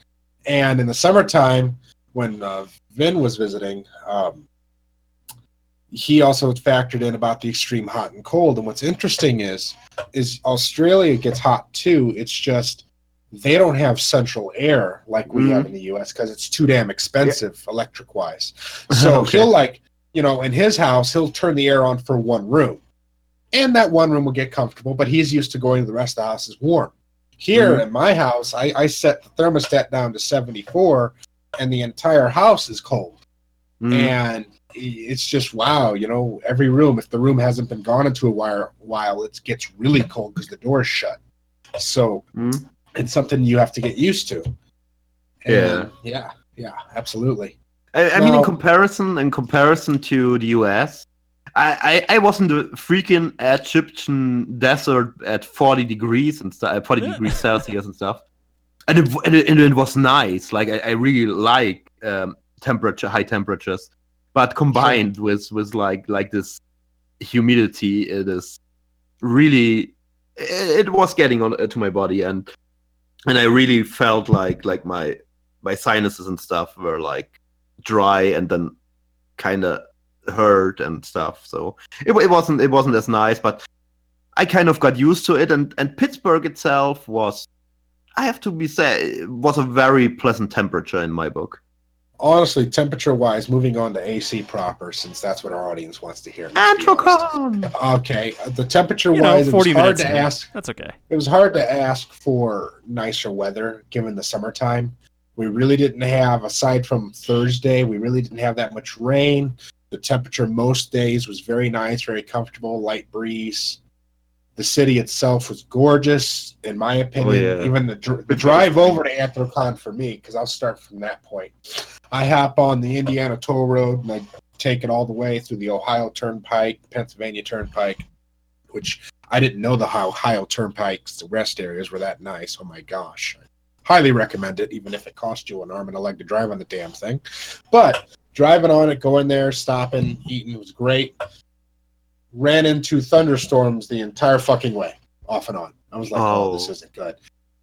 And in the summertime, when uh, Vin was visiting, um, he also factored in about the extreme hot and cold. And what's interesting is, is Australia gets hot too. It's just they don't have central air like we Mhm. have in the U.S. because it's too damn expensive electric wise. So Okay. he'll like, you know, in his house, he'll turn the air on for one room, and that one room will get comfortable. But he's used to going to the rest of the house is warm. Here Mhm. in my house, I, I set the thermostat down to 74, and the entire house is cold. Mm. And it's just wow, you know, every room. If the room hasn't been gone into a while, while it gets really cold because the door is shut. So Mm. It's something you have to get used to. Yeah. And yeah, yeah, absolutely. I, I mean, in comparison, in comparison to the US, I, I, I was in the freaking Egyptian desert at 40 degrees and stuff, 40 Yeah. degrees Celsius and stuff, and it, and it, and it was nice. Like I, I really like um, temperature, high temperatures, but combined with with like like this humidity, it is really it, it was getting on uh, to my body and and I really felt like like my my sinuses and stuff were like dry and then kind of hurt and stuff. So it, it wasn't it wasn't as nice, but I kind of got used to it. And and Pittsburgh itself was, I have to be say, was a very pleasant temperature in my book. Honestly, temperature wise, moving on to AC proper, since that's what our audience wants to hear. let's be honest. Anthrocon. Okay, uh, the temperature You know, wise, it was 40 hard minutes to in. ask. That's okay. It was hard to ask for nicer weather given the summertime. We really didn't have, aside from Thursday, we really didn't have that much rain. The temperature most days was very nice, very comfortable, light breeze. The city itself was gorgeous, in my opinion. yeah. Even the, dr- the drive over to Anthrocon for me, because I'll start from that point. I hop on the Indiana Toll Road and I take it all the way through the Ohio Turnpike, Pennsylvania Turnpike, which I didn't know the Ohio Turnpike's the rest areas were that nice. Oh my gosh. Highly recommend it, even if it cost you an arm and a leg to drive on the damn thing. But driving on it, going there, stopping, eating was great. Ran into thunderstorms the entire fucking way, off and on. I was like, oh, this Oh. isn't good.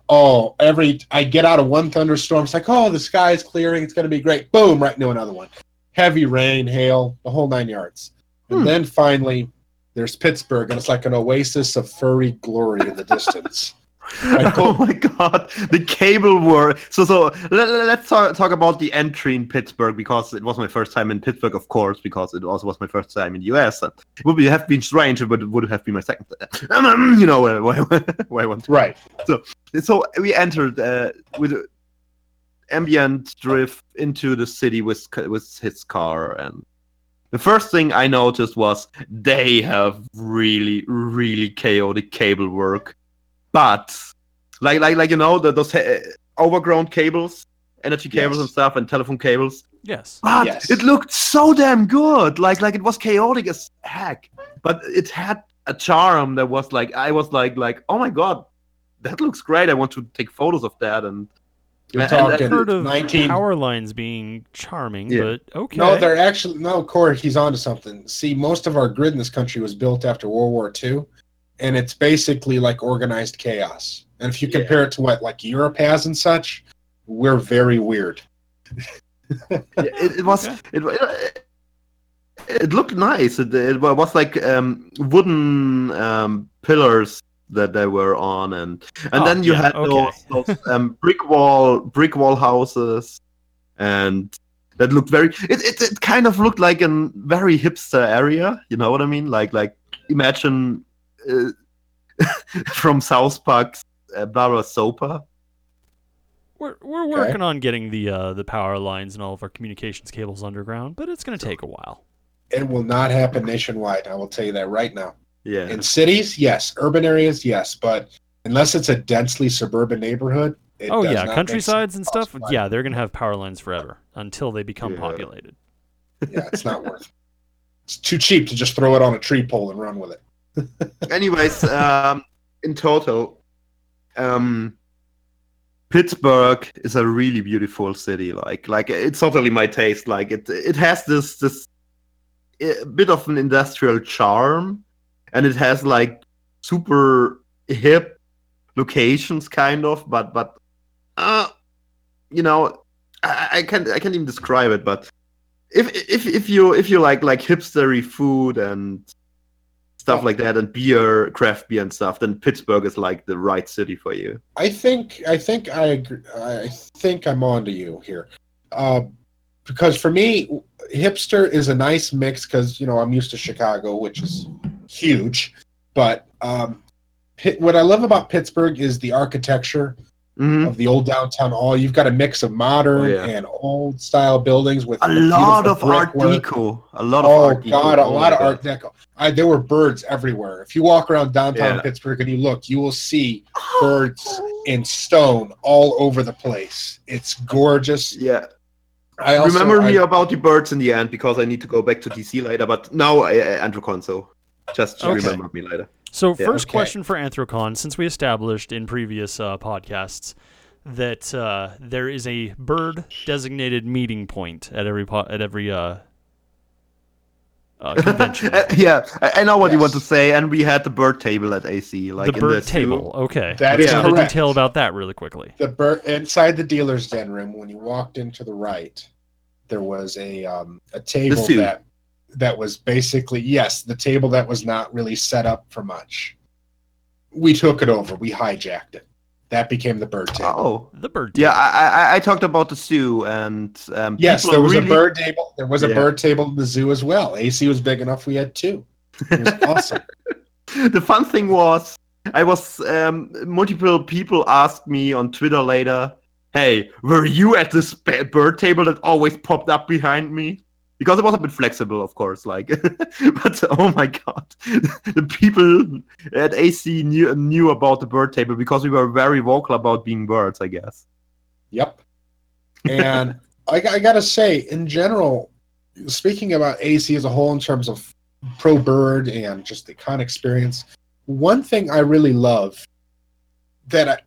Oh, every I get out of one thunderstorm, it's like, oh, the sky is clearing, it's gonna be great. Boom, right into another one. Heavy rain, hail, the whole nine yards. And Hmm. then finally, there's Pittsburgh, and it's like an oasis of furry glory in the distance. Oh my god, the cable work. So so let, us talk, talk about the entry in Pittsburgh because it was my first time in Pittsburgh, of course, because it also was my first time in the US. And it would be, have been strange, but it would have been my second. you know where, where, where I want. right. So we entered uh, with ambient drift into the city with with his car and. The first thing I noticed was they have really, really chaotic cable work but like like like you know the, those uh, overgrown cables energy cables Yes. and stuff and telephone cables. Yes. But Yes. it looked so damn good. Like like it was chaotic as heck. But it had a charm that was like I was like like, oh my god, that looks great. I want to take photos of that and You're And- and- Heard of 19 power lines being charming, Yeah. but okay. No, they're actually no. Corey, he's onto something. See, most of our grid in this country was built after World War II, and it's basically like organized chaos. And if you Yeah. compare it to what like Europe has and such, we're very weird. it, it was Okay. it, it it looked nice. It, it was like um, wooden um, pillars that they were on, and and Oh, then you yeah, had okay. those, those um, brick wall brick wall houses, and that looked very. It, it it kind of looked like a very hipster area. You know what I mean? Like like imagine from South Park's uh, Barbara Sopa. We're we're working on getting the uh, the power lines and all of our communications cables underground, but it's going to take a while. It will not happen nationwide. I will tell you that right now. Yeah. In cities, yes. Urban areas, yes. But unless it's a densely suburban neighborhood, it oh does yeah, not countrysides and stuff. cost-wise. Yeah, they're going to have power lines forever until they become Yeah. populated. yeah, it's not worth. It. It's too cheap to just throw it on a tree pole and run with it. Anyways um in total um pittsburgh is a really beautiful city. Like like it's totally my taste. Like it it has this this bit of an industrial charm and it has like super hip locations kind of but but uh you know i, I can't i can't even describe it but if if if you if you like like hipstery food and stuff like that and beer craft beer and stuff then pittsburgh is like the right city for you. I think I think I agree, I think I'm on to you here, uh, because for me, hipster is a nice mix because you know I'm used to Chicago, which is huge, but um, what I love about Pittsburgh is the architecture Mhm. of the old downtown hall. You've got a mix of modern Oh, yeah. and old style buildings with a lot of art brickwork. deco a lot of Oh art deco. God, a Oh lot my of art deco. I, there were birds everywhere. If you walk around downtown Yeah. Pittsburgh and you look, you will see birds in stone all over the place. It's gorgeous. yeah I also, remember I- me about the birds in the end because i need to go back to dc later but now I, I Anthrocon, so just Okay. remember me later So, Yeah. first Okay. question for Anthrocon, since we established in previous uh, podcasts that uh, there is a bird designated meeting point at every po- at every uh, uh, convention. Uh, yeah I, I know what you want to say and we had the bird table at ac like the in bird zoo. table. Okay. That Let's is go into correct. detail about that really quickly. the bird inside the dealer's den room. When you walked into the right, there was a um, a table that that was basically yes, the table that was not really set up for much. We took it over. We hijacked it. That became the bird table. oh The bird. yeah table. I, I i talked about the zoo and um Yes, there was really- a bird table. There was a Yeah. bird table in the zoo as well. AC was big enough. We had two. It was awesome. the fun thing was i was um, multiple people asked me on twitter later hey were you at this bird table that always popped up behind me because it was a bit flexible of course like but oh my god the people at ac knew, knew about the bird table because we were very vocal about being birds i guess Yep. And I, I got to say, in general, speaking about AC as a whole in terms of pro bird and just the con experience, one thing I really love that I,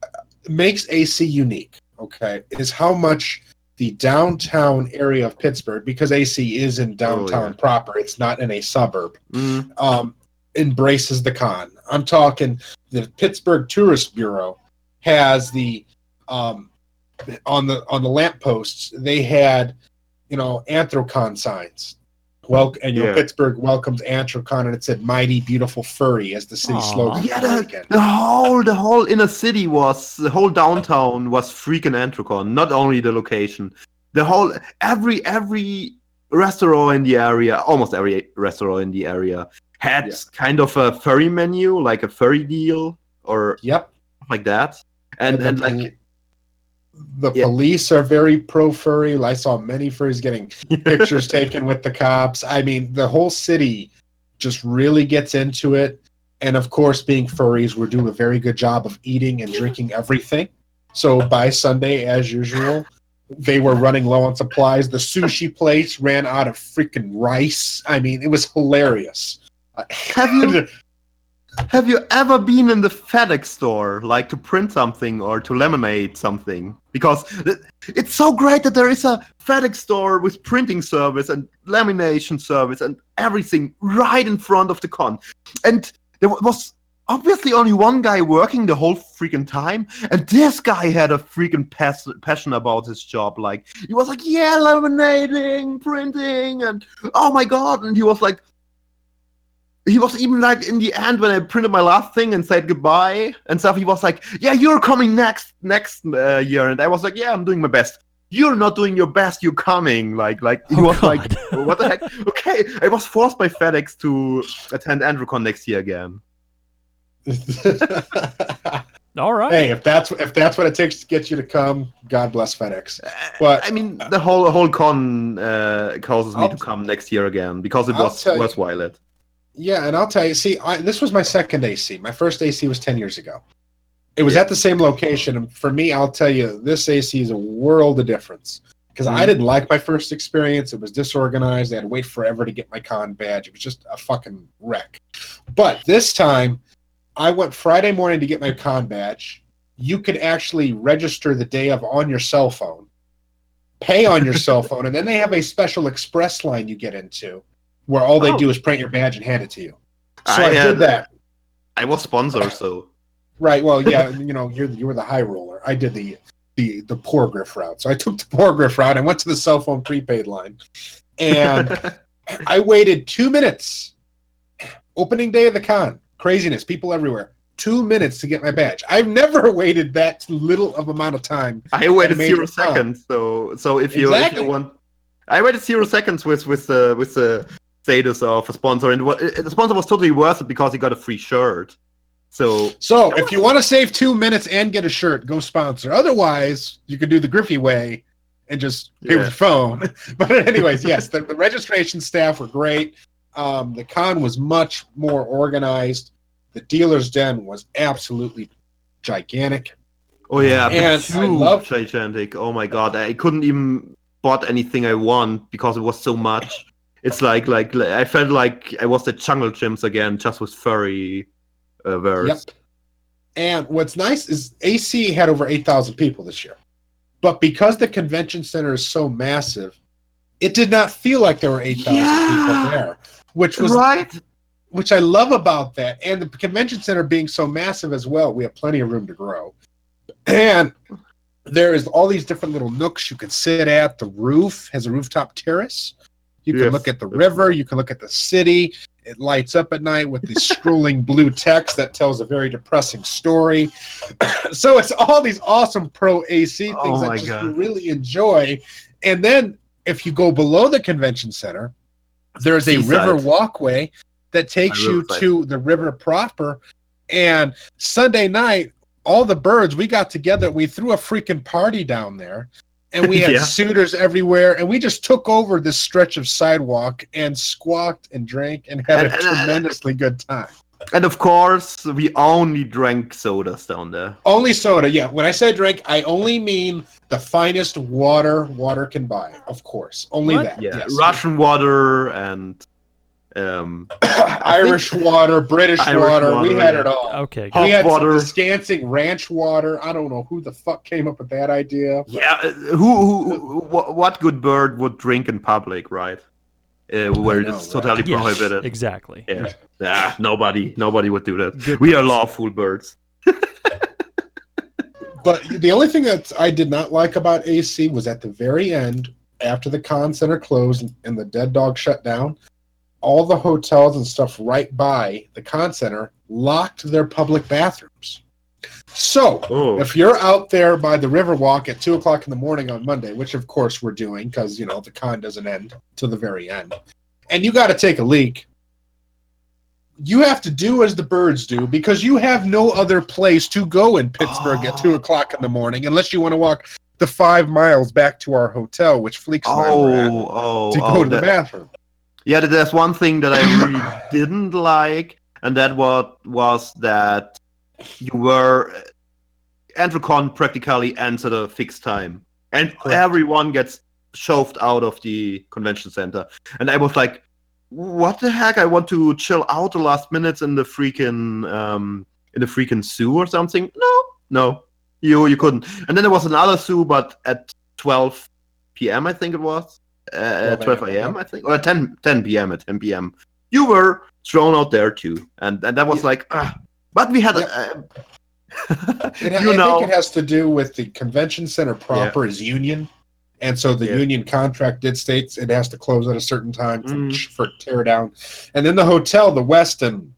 makes AC unique, okay, is how much the downtown area of Pittsburgh, because AC is in downtown yeah. proper, it's not in a suburb, Mm, um, embraces the con. I'm talking the Pittsburgh Tourist Bureau has the um, on the on the lampposts they had you know Anthrocon signs. Well, and you know Yeah. Pittsburgh welcomes Anthrocon, and it said "Mighty Beautiful Furry" as the city Aw. slogan. yeah the the, whole the whole inner city was the whole downtown was freaking Anthrocon, not only the location the whole every every restaurant in the area almost every restaurant in the area had Yeah. kind of a furry menu like a furry deal or Yep, like that and the and like the Yeah. police are very pro furry. I saw many furries getting pictures taken with the cops. I mean, the whole city just really gets into it. And of course, being furries, we're doing a very good job of eating and drinking everything. So by Sunday, as usual, they were running low on supplies. The sushi place ran out of freaking rice. I mean, it was hilarious. Have you have you ever been in the FedEx store, like to print something or to laminate something? Because it's so great that there is a FedEx store with printing service and lamination service and everything right in front of the con. And there was obviously only one guy working the whole freaking time, and this guy had a freaking pas- passion about his job. Like he was like, "Yeah, laminating, printing, and oh my god!" And he was like, he was even like in the end when I printed my last thing and said goodbye and stuff. He was like, "Yeah, you're coming next next uh, year," and I was like, "Yeah, I'm doing my best." You're not doing your best. You're coming. Like, like he Oh, was like, "What the heck?" Okay, I was forced by FedEx to attend Anthrocon next year again. All right. hey, if that's if that's what it takes to get you to come, God bless FedEx. But I mean, the whole whole con uh, causes me I'll- to come next year again because it I'll was tell you- worthwhile. It. Yeah, and I'll tell you, see, I, this was my second AC. My first AC was 10 years ago. It was Yeah. at the same location. And for me, I'll tell you, this AC is a world of difference. Because I Mhm. didn't like my first experience. It was disorganized. I had to wait forever to get my con badge. It was just a fucking wreck. But this time, I went Friday morning to get my con badge. You could actually register the day of on your cell phone, pay on your cell phone, and then they have a special express line you get into where all they Oh. do is print your badge and hand it to you. So I I, did that. I was sponsored, so Right. Well, yeah, you know, you're you were the high roller. I did the the the poor griff route. So I took the poor griff route. I went to the cell phone prepaid line, and I waited two minutes. Opening day of the con, craziness, people everywhere. Two minutes to get my badge. I've never waited that little of amount of time. I waited zero seconds. So so if you, if you want, I waited zero seconds with with the with the status of a sponsor, and what the sponsor was totally worth it because he got a free shirt. So So if you want to save two minutes and get a shirt, go sponsor. Otherwise, you could do the Griffey way and just pay with Yeah. your phone. But anyways, yes, the, the registration staff were great. Um, the con was much more organized. The dealer's den was absolutely gigantic. oh yeah, And I love- gigantic. Oh my god, I couldn't even bought anything I want because it was so much. It's like like, like I felt like I was at Jungle Gyms again, just with furry uh, verse. Yep. And what's nice is AC had over 8,000 people this year. But because the convention center is so massive, it did not feel like there were 8,000 Yeah. people there, which was Right? which I love about that. And the convention center being so massive as well, we have plenty of room to grow. And there is all these different little nooks you can sit at. The roof has a rooftop terrace. You can Yes. look at the river. You can look at the city. It lights up at night with the scrolling blue text that tells a very depressing story. so it's all these awesome pro AC things Oh that just you really enjoy. And then if you go below the convention center, there's a Seaside. river walkway that takes you to the river proper. And Sunday night, all the birds, we got together, we threw a freaking party down there. And we had Yeah. suitors everywhere, and we just took over this stretch of sidewalk and squawked and drank and had a and- uh, tremendously good time. And of course, we only drank sodas down there. Only soda, yeah. When I say drink, I only mean the finest water water can buy, of course. Only What? that. Yeah, yes. Russian water and um, Irish water, British Irish water, we had yeah. it all. Okay. Hot we had water. some Descansing ranch water. I don't know who the fuck came up with that idea. yeah, uh, who, who, wh- what good bird would drink in public, right? Uh, where know, it's right? totally Yes, prohibited. exactly. Yeah, Ah, nobody, nobody would do that. Good we are lawful birds. But the only thing that I did not like about AC was at the very end, after the con center closed and the dead dog shut down, all the hotels and stuff right by the con center locked their public bathrooms. So Oh, if you're out there by the Riverwalk at two o'clock in the morning on Monday, which of course we're doing because you know the con doesn't end to the very end, and you got to take a leak, you have to do as the birds do because you have no other place to go in Pittsburgh at two ah. o'clock in the morning unless you want to walk the five miles back to our hotel, which Fleeks and I were at, oh, oh, to go oh, to the that- bathroom. Yeah, there's one thing that I really didn't like, and that what was that you were Anthrocon practically ends at a fixed time. and Correct. everyone gets shoved out of the convention center. And I was like, "What the heck? I want to chill out the last minutes in the freaking um, in the freaking zoo or something." No, no, you you couldn't. And then there was another zoo, but at 12 p.m. I think it was, uh, 12 12 a.m. I think, or 10 10 p.m. at 10 p.m. You were thrown out there too, and and that was like, ah. but we had a. It, you I know, think it has to do with the convention center proper is union, and so the Yeah. union contract did states it has to close at a certain time for, Mm. for tear down, and then the hotel, the Westin,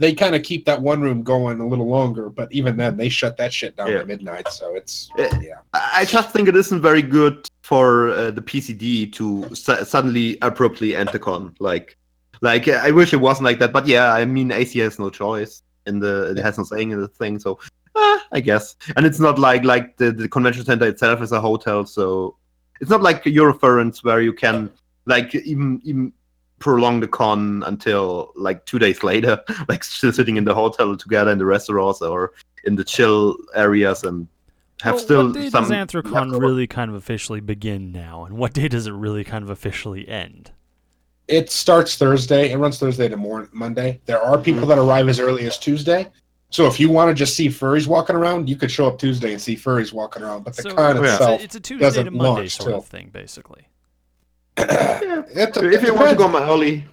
they kind of keep that one room going a little longer, but even then they shut that shit down Yeah. at midnight. So it's yeah, I just think it isn't very good for uh, the PCD to su- suddenly abruptly end the con. Like, like I wish it wasn't like that. But yeah, I mean, AC has no choice in the it has no saying in the thing. So, uh, I guess. And it's not like like the, the convention center itself is a hotel, so it's not like Eurofurence where you can like even even prolong the con until like two days later, like still sitting in the hotel together in the restaurants or in the chill areas and have Well, still what day some does Anthrocon leftover- really kind of officially begin now, and what day does it really kind of officially end? it starts Thursday. It runs Thursday to morning Monday. There are people Mm-hmm. that arrive as early as Tuesday. So if you want to just see furries walking around, you could show up Tuesday and see furries walking around. But the So con it's, a, itself, it's a Tuesday doesn't to Monday launch sort till- of thing, basically. Yeah. it, if you want to depends. go early,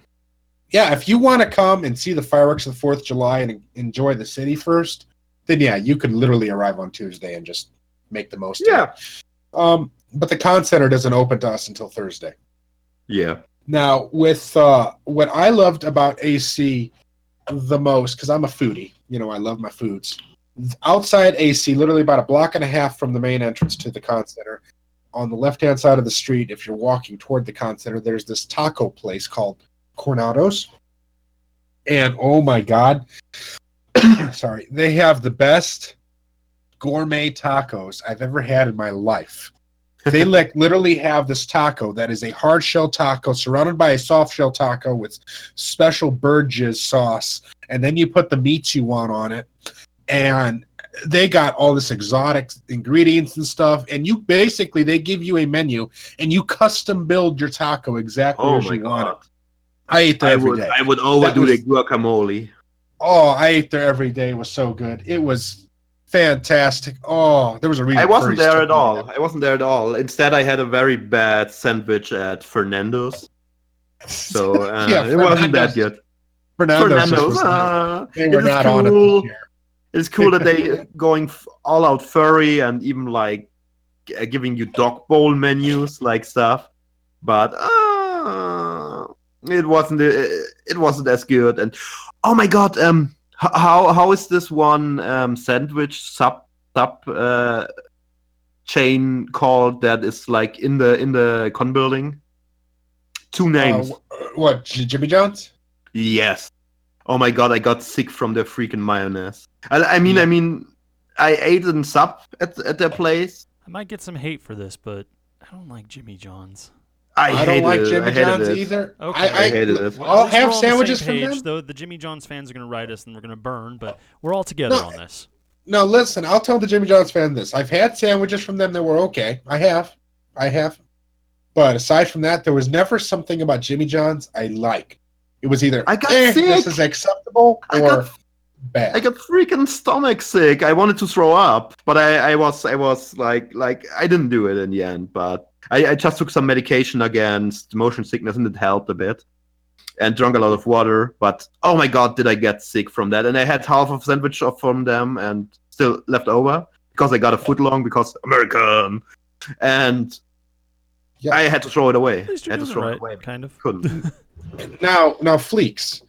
yeah, if you want to come and see the fireworks of the Fourth of July and enjoy the city first, then yeah, you could literally arrive on Tuesday and just make the most. Yeah. Of it. Um, but the con center doesn't open to us until Thursday. yeah, Now, with uh, what I loved about AC the most, because I'm a foodie, you know, I love my foods. Outside AC, literally about a block and a half from the main entrance to the con center, on the left hand side of the street, if you're walking toward the con center, there's this taco place called Cornados. And oh my God, sorry, they have the best gourmet tacos I've ever had in my life. They like literally have this taco that is a hard shell taco surrounded by a soft shell taco with special bird jizz sauce and then you put the meats you want on it and they got all this exotic ingredients and stuff and you basically they give you a menu and you custom build your taco exactly Oh as you want it. I ate there I every would day. I would overdo was- the guacamole. oh i ate there every day. It was so good. It was fantastic oh there was a reason I wasn't there at all. I wasn't there at all. Instead, I had a very bad sandwich at Fernando's. So uh, Yeah, it wasn't that Fernando's- good. Fernando's, Fernando's, uh, they were not on it cool. It's cool that they going all out furry and even like giving you dog bowl menus like stuff, but uh, it wasn't it, it wasn't as good. And oh my god, um, how how is this one um sandwich sub sub uh chain called that is like in the in the con building? Two names. Uh, what Jimmy John's? Yes. Oh my god, I got sick from their freaking mayonnaise. I, I mean, Yeah. I mean, I ate in sub at at their place. I might get some hate for this, but I don't like Jimmy John's. I, I, don't like it. I Jimmy hated John's it. either. Okay. I, I, I hated it. Well, I'll at least we're have all on the same sandwiches from page, them. Though the Jimmy John's fans are going to write us and we're going to burn, but we're all together No, on this. No, listen, I'll tell the Jimmy John's fan this. I've had sandwiches from them that were okay. I have. I have. But aside from that, there was never something about Jimmy John's I like. It was either I got eh, this is acceptable I or got bad. I got freaking stomach sick. I wanted to throw up, but I, I was I was like like I didn't do it in the end. But I, I just took some medication against motion sickness and it helped a bit. And drank a lot of water, but oh my god, did I get sick from that? And I had half of sandwich of- from them and still left over because I got a foot long because American, and Yeah. I had to throw it away. I had to throw right, it away. kind of. Couldn't. Now, now, Fleeks,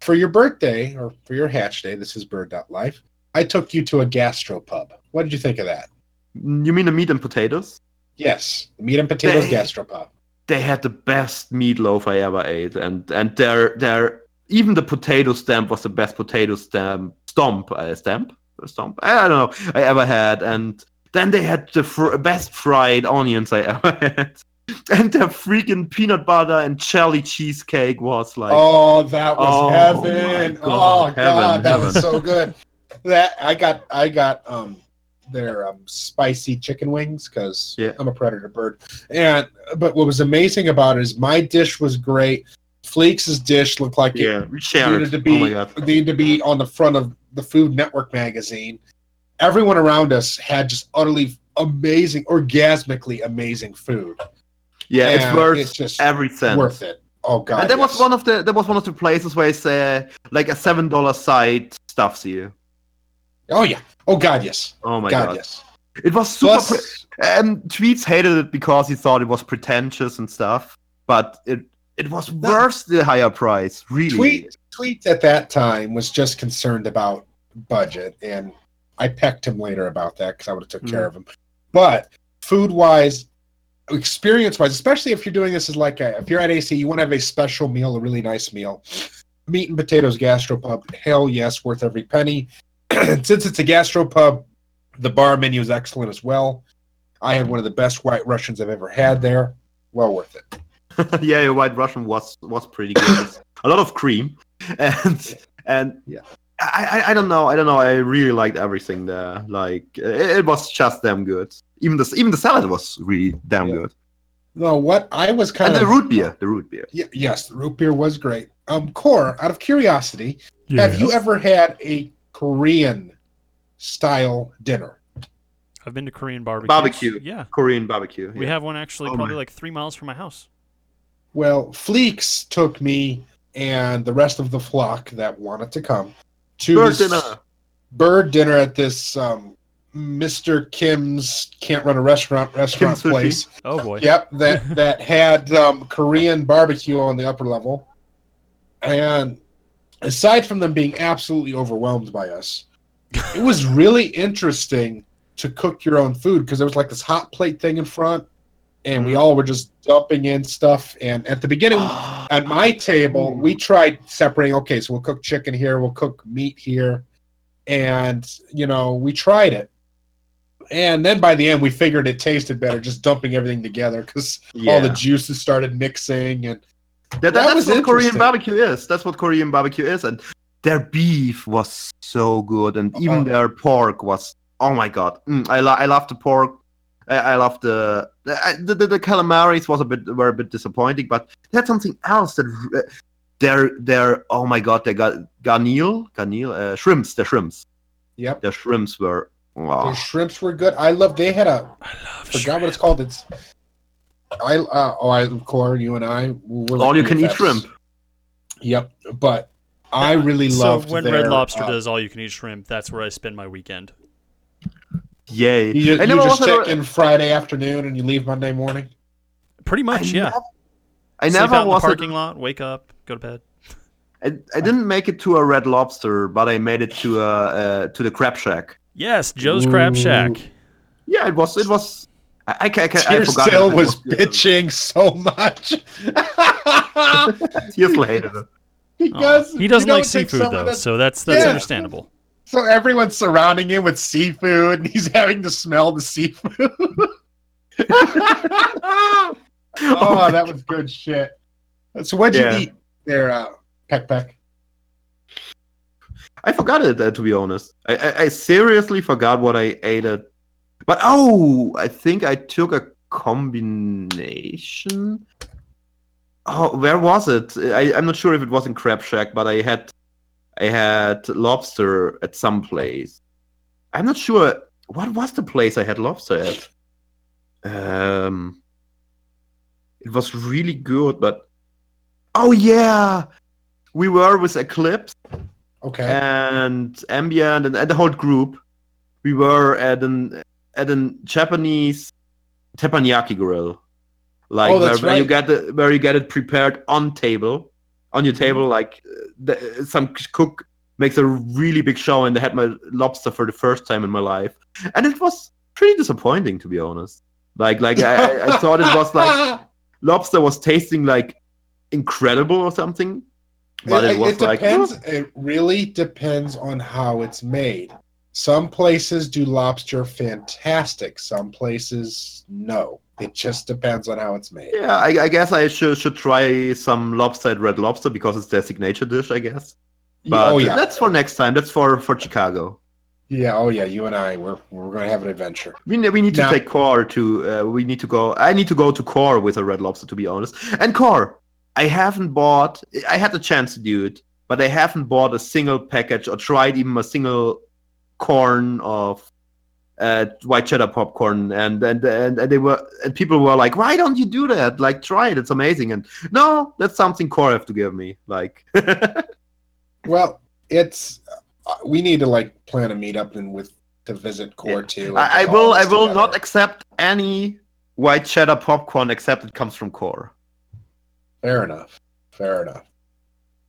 for your birthday or for your hatch day, this is Bird.life, I took you to a gastropub. What did you think of that? you mean the meat and potatoes? Yes, meat and potatoes They- gastropub. they had the best meatloaf I ever ate, and and their their even the potato stamp was the best potato stamp stomp uh, stamp stomp I don't know I ever had, and then they had the fr- best fried onions I ever had, and their freaking peanut butter and jelly cheesecake was like oh, that was Oh, heaven! God, oh God, heaven, that was so good. That I got, I got um their um, spicy chicken wings because Yeah. I'm a predator bird. And but what was amazing about it is my dish was great. Fleeks' dish looked like it Yeah, shared needed to be oh needed to be on the front of the Food Network magazine. Everyone around us had just utterly amazing, orgasmically amazing food. Yeah, it's worth it's just every cent. worth it. Oh god, and that was one of the that was one of the places where it's uh, like a seven dollar site stuffs you. Oh yeah. Oh god, yes. Oh my god, god. yes. It was super Plus, pre- and Tweets hated it because he thought it was pretentious and stuff, but it it was No. worth the higher price, really. Tweet Tweet at that time was just concerned about budget, and I pecked him later about that because I would have took care Mm. of him. But food wise, experience wise, especially if you're doing this as like a, if you're at AC, you want to have a special meal, a really nice meal. Meat and potatoes gastropub, hell yes, worth every penny. Since it's a gastropub, the bar menu is excellent as well. I had one of the best white Russians I've ever had there. Well worth it. yeah, your White Russian was was pretty good. A lot of cream, and and Yeah. I, I I don't know I don't know I really liked everything there. Like it, it was just damn good. Even the even the salad was really damn Yeah. good. No, what I was kind And of the root beer, the root beer. Y- yes, the root beer was great. Um, Core, out of curiosity, have you ever had a Korean style dinner? I've been to Korean barbecue. Barbecue. Yeah. Korean barbecue. We have one actually Oh probably my. like three miles from my house. Well, Fleeks took me and the rest of the flock that wanted to come to Bird this dinner. bird bird dinner at this um, Mr. Kim's can't run a restaurant restaurant Kim's Sushi. place. Oh boy. Yep, that that had um, Korean barbecue on the upper level, and aside from them being absolutely overwhelmed by us, it was really interesting to cook your own food because there was like this hot plate thing in front, and we mm-hmm. all were just dumping in stuff. And at the beginning, at my table, we tried separating. Okay, so we'll cook chicken here, we'll cook meat here, and you know we tried it. And then by the end, we figured it tasted better just dumping everything together because all the juices started mixing and That, That that's what Korean barbecue is. That's what Korean barbecue is, and their beef was so good, and even Oh. their pork was. Oh my god, mm, I lo- I love the pork. I, I love the the, the the calamaris was a bit were a bit disappointing, but they had something else that r- their their oh my god they got garnil garnil uh, shrimps the shrimps yep, the shrimps were the wow. shrimps were good. I love. They had a I love forgot what it's called. It's I uh, oh I core you and I we're all you can eat shrimp. Yep, but I really love. so loved when their, Red Lobster uh, does all you can eat shrimp, that's where I spend my weekend. Yay! You, I you just was a- check in Friday afternoon and you leave Monday morning. Pretty much, I yeah. never- I Sleep never out in the was a- parking lot, wake up, go to bed. I, I didn't make it to a Red Lobster, but I made it to a uh, to the Crab Shack. Yes, Joe's Crab Shack. Yeah, it was it was. I I, I, I Tear forgot. still was bitching so much. Tears hated it. he Aw, does. he doesn't you know, like seafood though, that- so that's that's Yeah. understandable. So everyone's surrounding him with seafood, and he's having to smell the seafood. oh, that was good shit. So what'd you eat there, uh, Peck Peck? I forgot it uh, to be honest. I, I, I seriously forgot what I ate it. But oh, I think I took a combination. Oh, where was it? I, I'm not sure if it was in Crab Shack, but I had I had lobster at some place. I'm not sure what was the place I had lobster at. Um, it was really good, but oh yeah, we were with Eclipse Okay. and ambient and, and the whole group we were at an at a japanese teppanyaki grill like Oh, where, that's where you get the where you get it prepared on table on your table Mm-hmm. like the, some cook makes a really big show and they had my lobster for the first time in my life and it was pretty disappointing to be honest like like I, I- thought it was like lobster was tasting like incredible or something but it, was like depends. It really depends on how it's made. Some places do lobster fantastic. Some places no. It just depends on how it's made. Yeah, I, I guess I should should try some lobster at Red Lobster because it's their signature dish, I guess. But oh yeah. that's for next time. That's for for Chicago. Yeah. Oh yeah. You and I, we're we're gonna have an adventure. We, ne- we need to Now- take Core to. Uh, we need to go. I need to go to Core with a Red Lobster, to be honest. And Core, I haven't bought. I had the chance to do it, but I haven't bought a single package or tried even a single corn of uh, white cheddar popcorn. And and, and and they were and people were like, "Why don't you do that? Like, try it. It's amazing." And no, that's something Core have to give me. Like, Well, it's uh, we need to like plan a meetup and with to visit Core too. and I, I will. I will together. not accept any white cheddar popcorn except it comes from Core. Fair enough. Fair enough.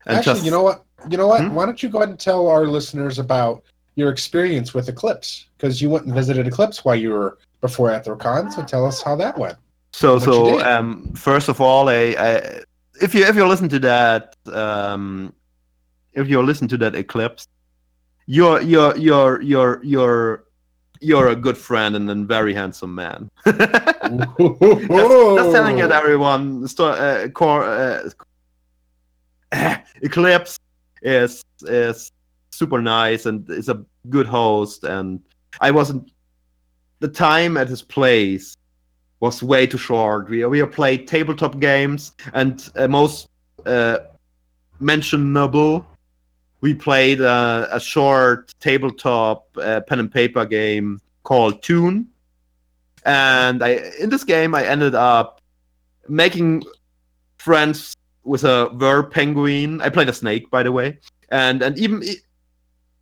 And Actually, just- you know what? You know what? Hmm? Why don't you go ahead and tell our listeners about your experience with Eclipse? Because you went and visited Eclipse while you were before Anthrocon, so tell us how that went. So what so um first of all, I, I if you if you listen to that um if you listen to that eclipse, you're you're you're you're you're you're a good friend and a very handsome man. just, telling it everyone. Uh, core uh, eclipse is is super nice and is a good host and I wasn't the time at his place was way too short. We we played tabletop games and uh, most uh, mentionable. We played uh, a short tabletop uh, pen and paper game called Toon, and I in this game I ended up making friends with a verb penguin. I played a snake, by the way, and and even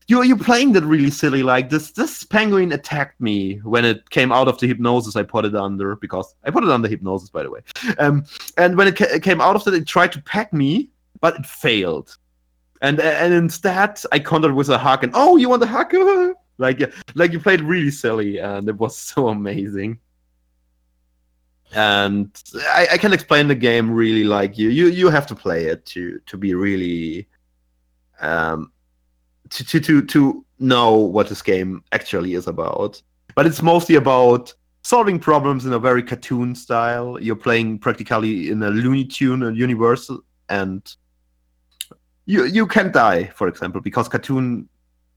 you you playing that really silly. Like this this penguin attacked me when it came out of the hypnosis. I put it under because I put it under hypnosis, by the way. Um, and when it ca- came out of that, it tried to peck me, but it failed. And and instead, I countered with a hug. And oh, you want a hug? like like you played really silly, and it was so amazing. And I, I can explain the game really like you. You you have to play it to to be really um to, to to to know what this game actually is about. But it's mostly about solving problems in a very cartoon style. You're playing practically in a Looney Tune and Universal, and you you can die, for example, because cartoon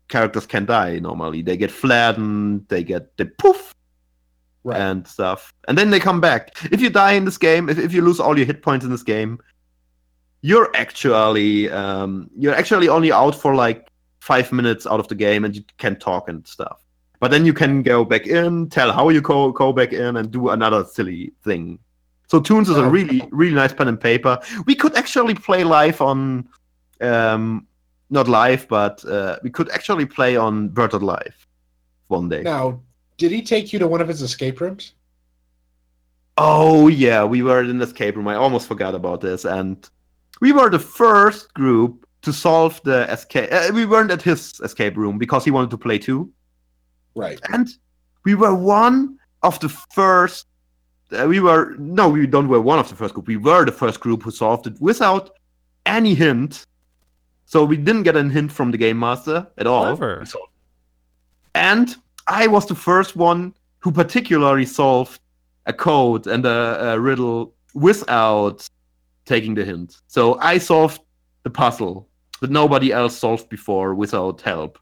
characters can die normally. They get flattened, they get they poof Right. and stuff, and then they come back. If you die in this game, if, if you lose all your hit points in this game, you're actually um, you're actually only out for like five minutes out of the game, and you can talk and stuff. But then you can go back in, tell how you go go back in, and do another silly thing. So Toons is a Oh. really really nice pen and paper. We could actually play live on, um, not live, but uh, we could actually play on Bird Life one day. Now, did he take you to one of his escape rooms? Oh yeah, we were in the escape room. I almost forgot about this, and we were the first group to solve the escape. Uh, we weren't at his escape room because he wanted to play too, Right. and we were one of the first. Uh, we were no, we don't were one of the first group. We were the first group who solved it without any hint. So we didn't get a hint from the game master at all. Clever. And I was the first one who particularly solved a code and a, a riddle without taking the hint. So I solved the puzzle that nobody else solved before without help.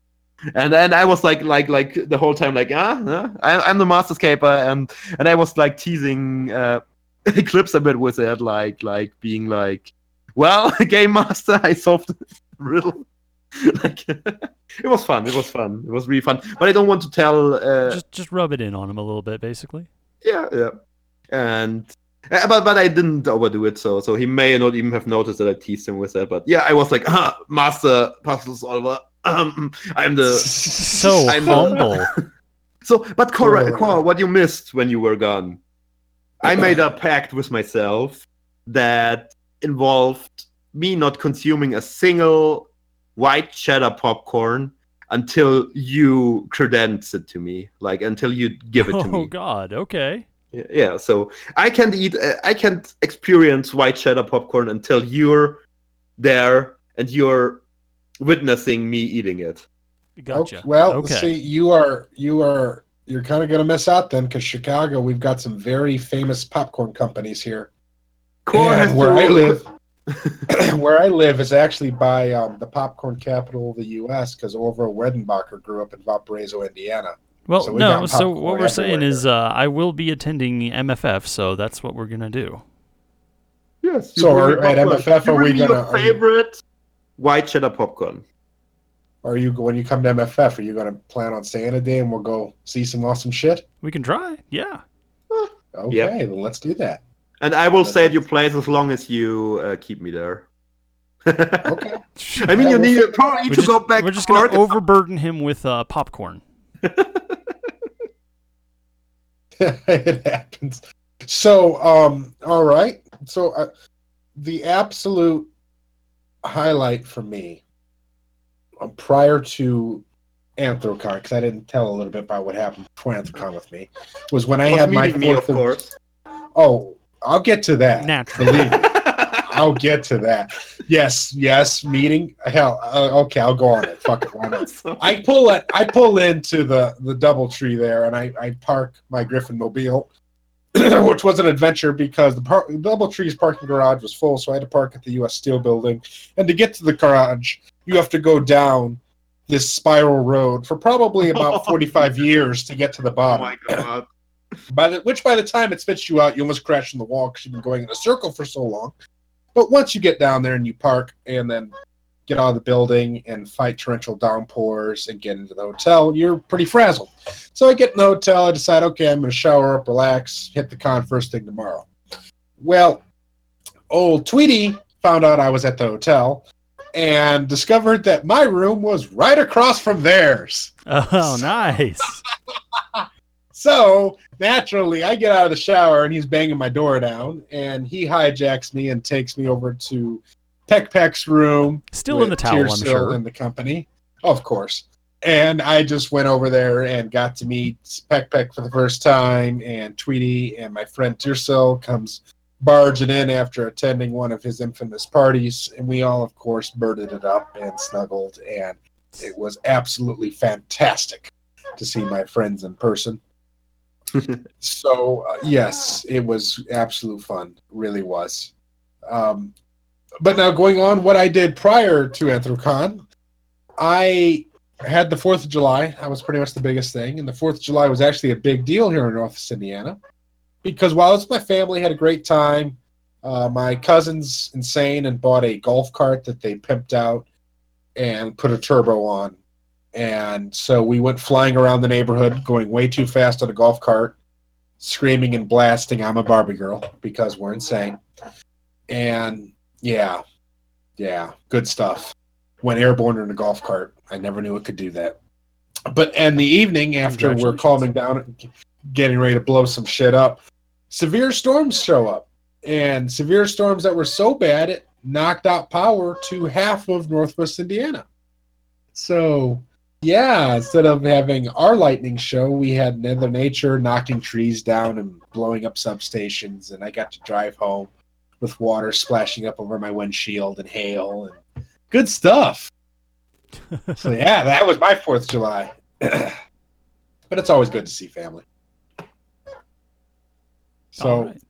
And then I was like, like, like the whole time, like, ah, I, I'm the master escaper, and and I was like teasing uh, Eclipse a bit with it, like, like being like, well, game master, I solved the riddle. like, it was fun. It was fun. It was really fun. But I don't want to tell. Uh, just just rub it in on him a little bit, basically. yeah, yeah. And but but I didn't overdo it, so so he may not even have noticed that I teased him with that. But yeah, I was like, ah, master puzzle solver. Um, I'm the So I'm humble. so. But Cora, Cora. What you missed when you were gone? I made a pact with myself that involved me not consuming a single white cheddar popcorn until you credence it to me, like until you give it to oh me. Oh God. Okay. Yeah, yeah, so I can't eat, uh, I can't experience white cheddar popcorn until you're there and you're witnessing me eating it. Gotcha. Oh, well, okay. see, you are you are you're kind of going to miss out then, because Chicago, we've got some very famous popcorn companies here. Core and where I live, where I live is actually by um, the popcorn capital of the U.S. because Orville Redenbacher grew up in Valparaiso, Indiana. Well, So we no. So popcorn what we're saying is, uh, I will be attending MFF, so that's what we're gonna do. Yes. So are- at. MFF, You are we gonna- Your are you- favorite white cheddar popcorn. Are you when you come to MFF? Are you going to plan on staying a day and we'll go see some awesome shit? We can try. Yeah. Okay, Yep. then let's do that. And I will stay at your place as long as you uh, keep me there. Okay. I mean, Yeah, you we'll need fi- probably need to just, go back. we're just gonna overburden him with uh, popcorn. it happens. So, um, all right. So, uh, the absolute highlight for me um, prior to Anthrocon, because I didn't tell a little bit about what happened before Anthrocon with me, was when I Was had my meeting me, of fourth. course. oh, I'll get to that. Naturally. I'll get to that. Yes, yes. Meeting. Hell. Uh, okay, I'll go on it. Fuck it. Why not? I pull it. I pull into the the DoubleTree there, and I I park my Griffin mobile, which was an adventure because the par- DoubleTree's parking garage was full, so I had to park at the U.S. Steel building. And to get to the garage, you have to go down this spiral road for probably about forty five years to get to the oh bottom. my god. By the which by the time it spits you out, you almost crash in the wall because you've been going in a circle for so long. But once you get down there and you park and then get out of the building and fight torrential downpours and get into the hotel, you're pretty frazzled. So I get in the hotel, I decide, okay, I'm gonna shower up, relax, hit the con first thing tomorrow. Well, old Tweety found out I was at the hotel and discovered that my room was right across from theirs. Oh, nice. So naturally, I get out of the shower and he's banging my door down, and he hijacks me and takes me over to Peck Peck's room. Still in the towel, I'm sure. And the company, of course. And I just went over there and got to meet Peck Peck for the first time, and Tweety and my friend Tearsill comes barging in after attending one of his infamous parties, and we all, of course, birded it up and snuggled, and it was absolutely fantastic to see my friends in person. So uh, yes, it was absolute fun. Really was. Um, but now going on, what I did prior to Anthrocon, I had the Fourth of July. That was pretty much the biggest thing, and the Fourth of July was actually a big deal here in Northwest Indiana because while I was with my family, had a great time. Uh, my cousin's insane and bought a golf cart that they pimped out and put a turbo on. And so we went flying around the neighborhood, going way too fast on a golf cart, screaming and blasting, I'm a Barbie girl, because we're insane. And yeah, yeah, good stuff. Went airborne in a golf cart. I never knew it could do that. But and the evening, after we're calming down getting ready to blow some shit up, severe storms show up. And severe storms that were so bad it knocked out power to half of Northwest Indiana. So, yeah, instead of having our lightning show, we had Mother Nature knocking trees down and blowing up substations. And I got to drive home with water splashing up over my windshield and hail and good stuff. so, yeah, that was my 4th of July. but it's always good to see family. So, right.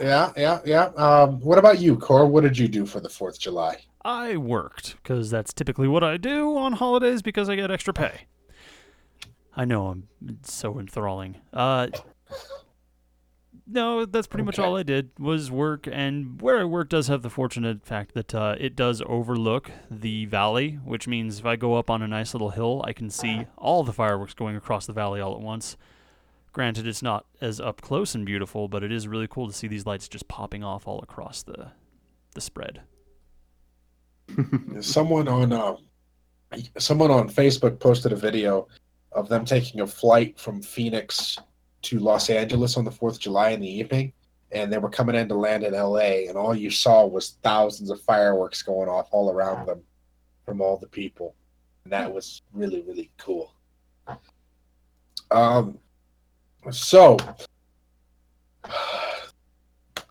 yeah, yeah, yeah. Um, what about you, Cor? What did you do for the 4th of July? I worked because that's typically what I do on holidays because I get extra pay. I know I'm so enthralling. Uh, no, that's pretty much all I did was work, and where I work does have the fortunate fact that uh, it does overlook the valley, which means if I go up on a nice little hill, I can see all the fireworks going across the valley all at once. Granted, it's not as up close and beautiful, but it is really cool to see these lights just popping off all across the the spread. someone on uh, someone on Facebook posted a video of them taking a flight from Phoenix to Los Angeles on the Fourth of July in the evening, and they were coming in to land in L.A. and all you saw was thousands of fireworks going off all around them from all the people, and that was really really cool. Um, so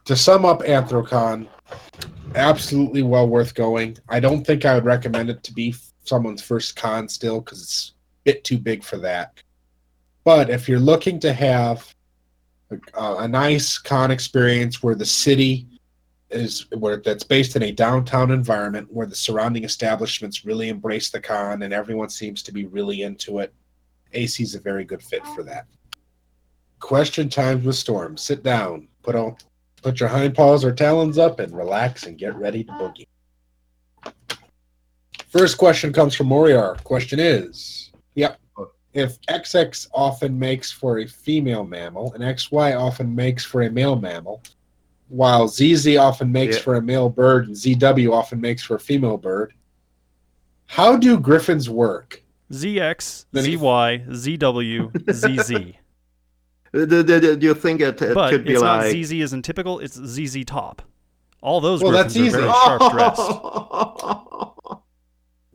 to sum up Anthrocon, absolutely well worth going. I don't think I would recommend it to be someone's first con still because it's a bit too big for that. But if you're looking to have a, a nice con experience where the city is where that's based in a downtown environment where the surrounding establishments really embrace the con and everyone seems to be really into it. AC is a very good fit for that. Question times with Storm. Sit down, put on, put your hind paws or talons up, and relax and get ready to boogie. First question comes from Moriar. Question is, yep, if XX often makes for a female mammal and XY often makes for a male mammal, while ZZ often makes Yeah. for a male bird and ZW often makes for a female bird, how do griffins work? ZX, ZY, ZW, ZZ. Do, do- do- do you think it, it But could be it's not? ZZ isn't typical, it's ZZ top. All those Well, griffins that's are easy. very sharp dressed.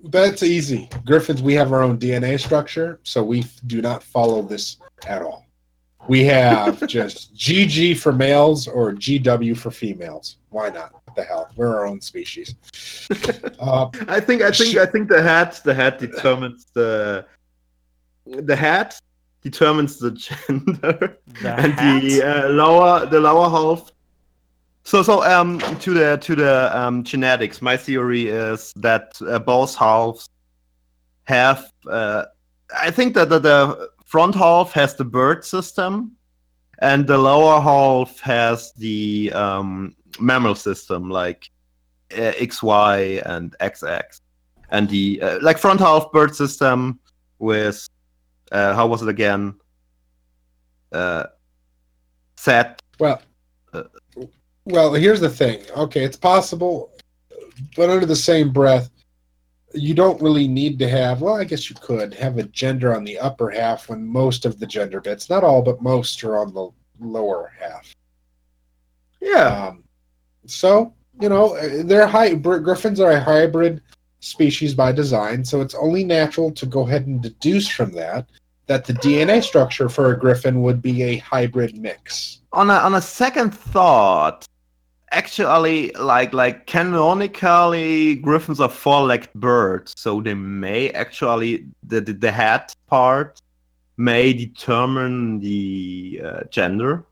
That's easy. Griffins, we have our own DNA structure, so we do not follow this at all. We have just GG for males or GW for females. Why not? What the hell? We're our own species. Uh, I think I think Sh- I think the hat the hat determines the the hat determines the gender The and hat? the uh, lower the lower half. So so um to the to the um, genetics, my theory is that uh, both halves have. Uh, I think that the, the front half has the bird system, and the lower half has the um, mammal system, like uh, XY and XX, and the uh, like front half bird system with uh, how was it again? Uh, set. well, Uh, well, here's the thing. Okay, it's possible, but under the same breath, you don't really need to have. Well, I guess you could have a gender on the upper half when most of the gender bits, not all, but most, are on the lower half. Yeah. Um, so you know, they're high. Gr- Griffins are a hybrid species by design, so it's only natural to go ahead and deduce from that that the DNA structure for a griffin would be a hybrid mix. on a on a second thought, actually, like like canonically, griffins are four-legged birds, so they may actually the the, the head part may determine the uh, gender.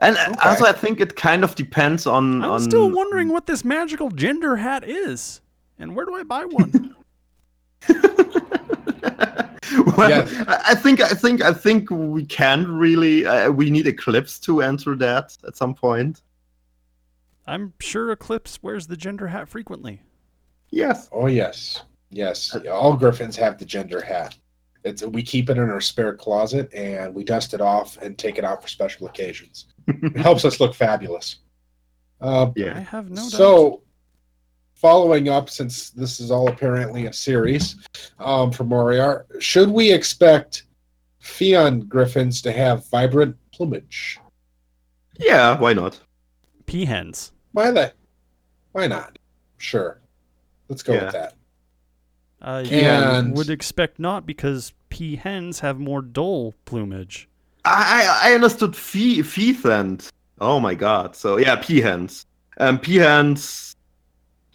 And Okay. also, I think it kind of depends on. I'm on still wondering what this magical gender hat is. And where do I buy one? well, Yeah. I I think I think I think we can really. Uh, we need Eclipse to answer that at some point. I'm sure Eclipse wears the gender hat frequently. Yes. Oh yes, yes. All griffins have the gender hat. It's we keep it in our spare closet and we dust it off and take it out for special occasions. It helps us look fabulous. Uh, I have no doubt. So, following up, since this is all apparently a series um, for Moriar, should we expect Fion griffins to have vibrant plumage? Yeah. Why not? Peahens. Why that? Why not? Sure. Let's go Yeah. with that. Uh, And- you would expect not because peahens have more dull plumage. I I I understood fee feethand. Oh my god. So yeah, peahens. Um, peahens.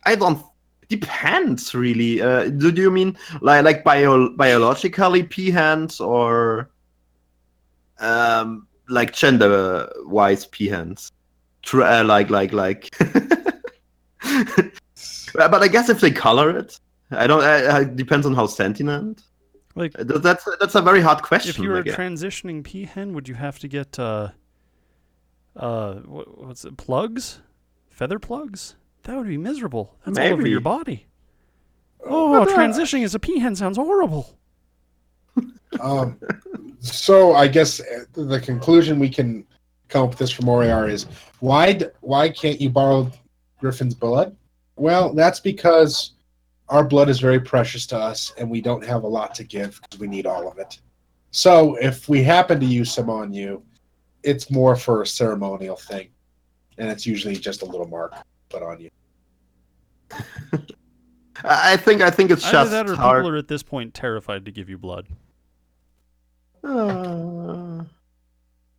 I don't. Depends really. Uh, do, do you mean like like bio biologically peahens or um like gender wise peahens? Tr- uh, like like like. but I guess if they color it, I don't. Uh, it depends on how sentient. Like, That's that's a very hard question. if you were I a guess. transitioning peahen, would you have to get uh, uh, what's it? Plugs, feather plugs. That would be miserable. That's all over your body. Oh, But, uh, transitioning as a peahen sounds horrible. Um, so I guess uh, the conclusion we can come up with this from Moriar is why why can't you borrow Griffin's blood? Well, that's because our blood is very precious to us, and we don't have a lot to give because we need all of it. So if we happen to use some on you, it's more for a ceremonial thing, and it's usually just a little mark put on you. I I think I think it's Either just that or hard. people are at this point terrified to give you blood. Uh,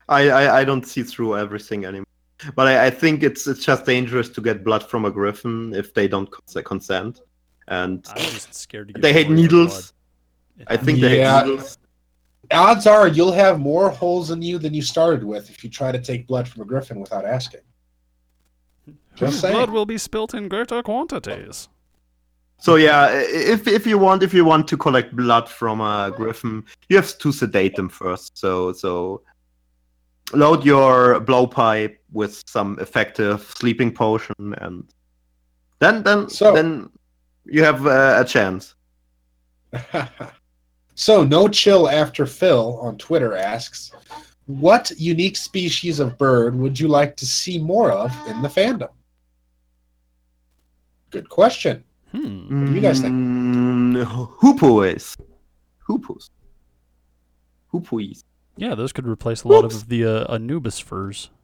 I, I I don't see through everything anymore. But I, I think it's it's just dangerous to get blood from a griffin if they don't cons- consent, and I'm just scared to give they hate needles. blood. I think they hate needles. Odds are you'll have more holes in you than you started with if you try to take blood from a griffin without asking. Just Blood saying. will be spilt in greater quantities. So yeah, if if you want if you want to collect blood from a griffin, you have to sedate them first. So so load your blowpipe with some effective sleeping potion, and then then So- then you have uh, a chance. so, no chill after Phil on Twitter asks, "What unique species of bird would you like to see more of in the fandom?" Good question. Hmm. do you guys think? Mm, hoopoes. Hoopos. Hoopoes. Yeah, those could replace a lot Whoops. of the uh, Anubis furs.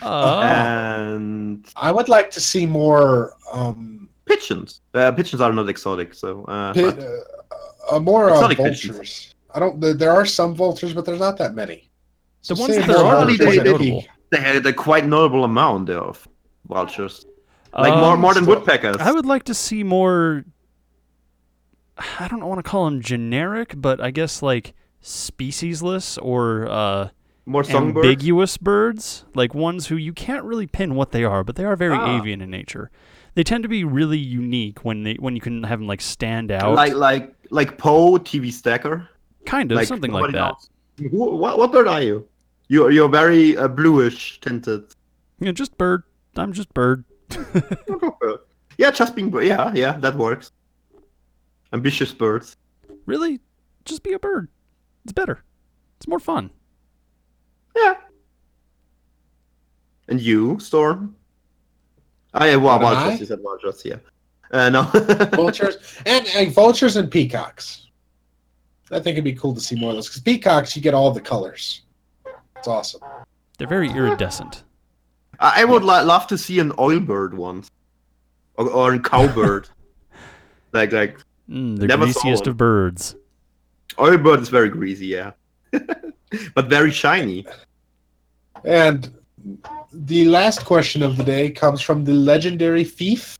Uh, and I would like to see more, um, pigeons. Uh, pigeons are not exotic, so uh, pi- but- uh, uh, more uh, Exotic vultures. pigeons. I don't. There, there are some vultures, but there's not that many. The So ones say that there are are vultures quite and they had a quite notable amount of vultures, like more um, more than still- woodpeckers. I would like to see more. I don't want to call them generic, but I guess like speciesless or uh, more songbirds. ambiguous birds, like ones who you can't really pin what they are, but they are very Ah. avian in nature. They tend to be really unique when they when you can have them like stand out, like like like Poe TV Stacker, kind of like something like that. knows. Who, what what bird are you? You're you're very uh, bluish tinted. Yeah, just bird. I'm just bird. yeah, just being bir- yeah yeah that works. Ambitious birds. really, just be a bird. It's better. It's more fun. Yeah. And you, Storm? Ah, yeah, well, And I? vultures. You said vultures, yeah. Uh, no. vultures and, and vultures and peacocks. I think it'd be cool to see more of those because peacocks, you get all the colors. It's awesome. They're very iridescent. I I would li- love to see an oil bird once, or, or a cowbird. like like Mm, the Never greasiest of birds. oil bird is very greasy, yeah, but very shiny. And the last question of the day comes from the legendary Thief.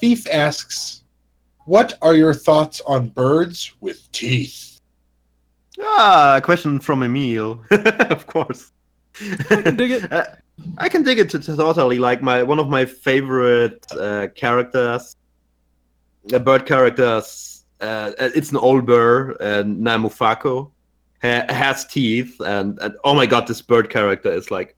Thief asks, "What are your thoughts on birds with teeth?" Ah, a question from Emil, of course. I can dig it. I can dig it to, to totally. Like my one of my favorite uh, characters, uh, bird characters. Uh, it's an old bird, uh, Namufako, ha- has teeth, and, and oh my god, this bird character is like,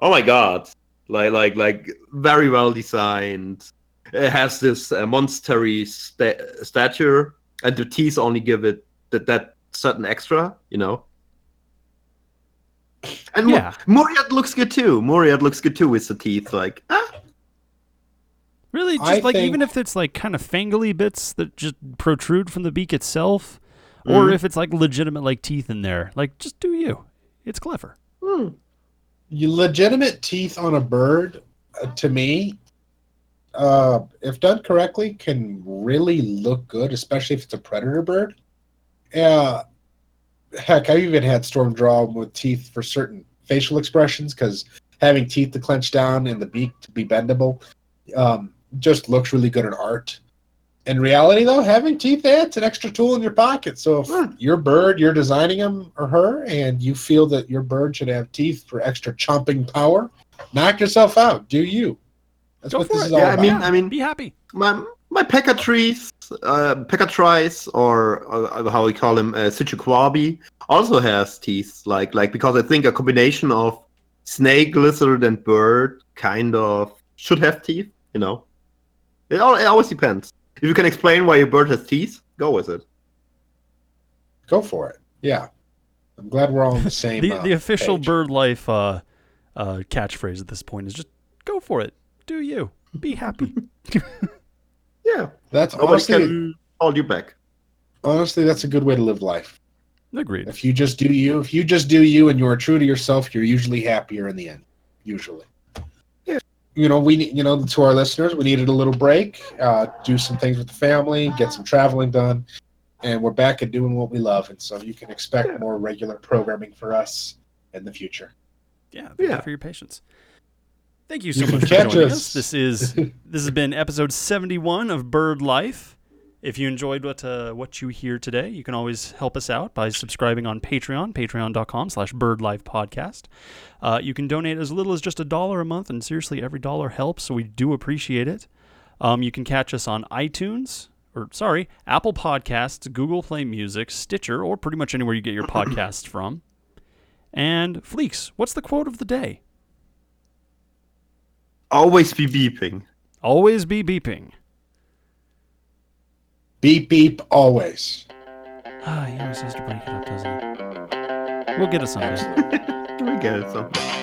oh my god, like like like very well designed. It has this uh, monstery sta- stature, and the teeth only give it that that certain extra, you know. And Mo- Yeah. Muriat looks good too. Muriat looks good too with the teeth, like ah, Really, just I like even if it's like kind of fangly bits that just protrude from the beak itself, or Mhm. if it's like legitimate like teeth in there, like just do you. It's clever. hmm. You legitimate teeth on a bird, uh, to me, uh, if done correctly, can really look good, especially if it's a predator bird. Yeah, heck, I've even had Storm draw 'em with teeth for certain facial expressions because having teeth to clench down and the beak to be bendable um, just looks really good in art. In reality, though, having teeth, it's an extra tool in your pocket. So if Hmm. your bird, you're designing him or her, and you feel that your bird should have teeth for extra chomping power, knock yourself out. Do you? That's Go what for this it. is all Yeah, I mean, I mean, Be happy. my my peccatrice, uh, peccatrice, or uh, how we call him, uh, Sichuquabi, also has teeth. Like like because I think a combination of snake, lizard, and bird kind of should have teeth. You know, it, all, it always depends. If you can explain why your bird has teeth, go with it. Go for it. Yeah. I'm glad we're all on the same. The uh, the official page. bird life uh, uh, catchphrase at this point is just go for it. Do you. Be happy. Yeah, That's nobody honestly, can hold you back. honestly, that's a good way to live life. Agreed. If you just do you, if you just do you, and you are true to yourself, you're usually happier in the end. Usually. Yeah. You know, we need- you know to our listeners, we needed a little break, uh, do some things with the family, get some traveling done, and we're back at doing what we love. And so you can expect Yeah. more regular programming for us in the future. Yeah, thank you Yeah. for your patience. Thank you so You much for joining us. us. This is this has been episode 71 of Bird Life. If you enjoyed what uh, what you hear today, you can always help us out by subscribing on Patreon, patreon.com slash birdlifepodcast. Uh, you can donate as little as just a dollar a month, and seriously, every dollar helps, so we do appreciate it. Um, you can catch us on iTunes, or sorry, Apple Podcasts, Google Play Music, Stitcher, or pretty much anywhere you get your podcasts from. And Fleeks, what's the quote of the day? Always be beeping. Always be beeping. Beep beep always. Ah, he always has to break it up, doesn't he? We'll get it someday. we get it something.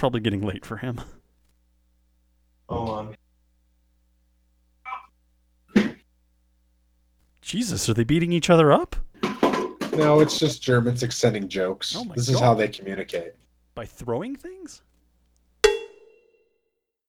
Probably getting late for him. Oh Mann. Jesus, are they beating each other up? No, it's just Germans extending jokes. Oh my this is how they communicate. By throwing things?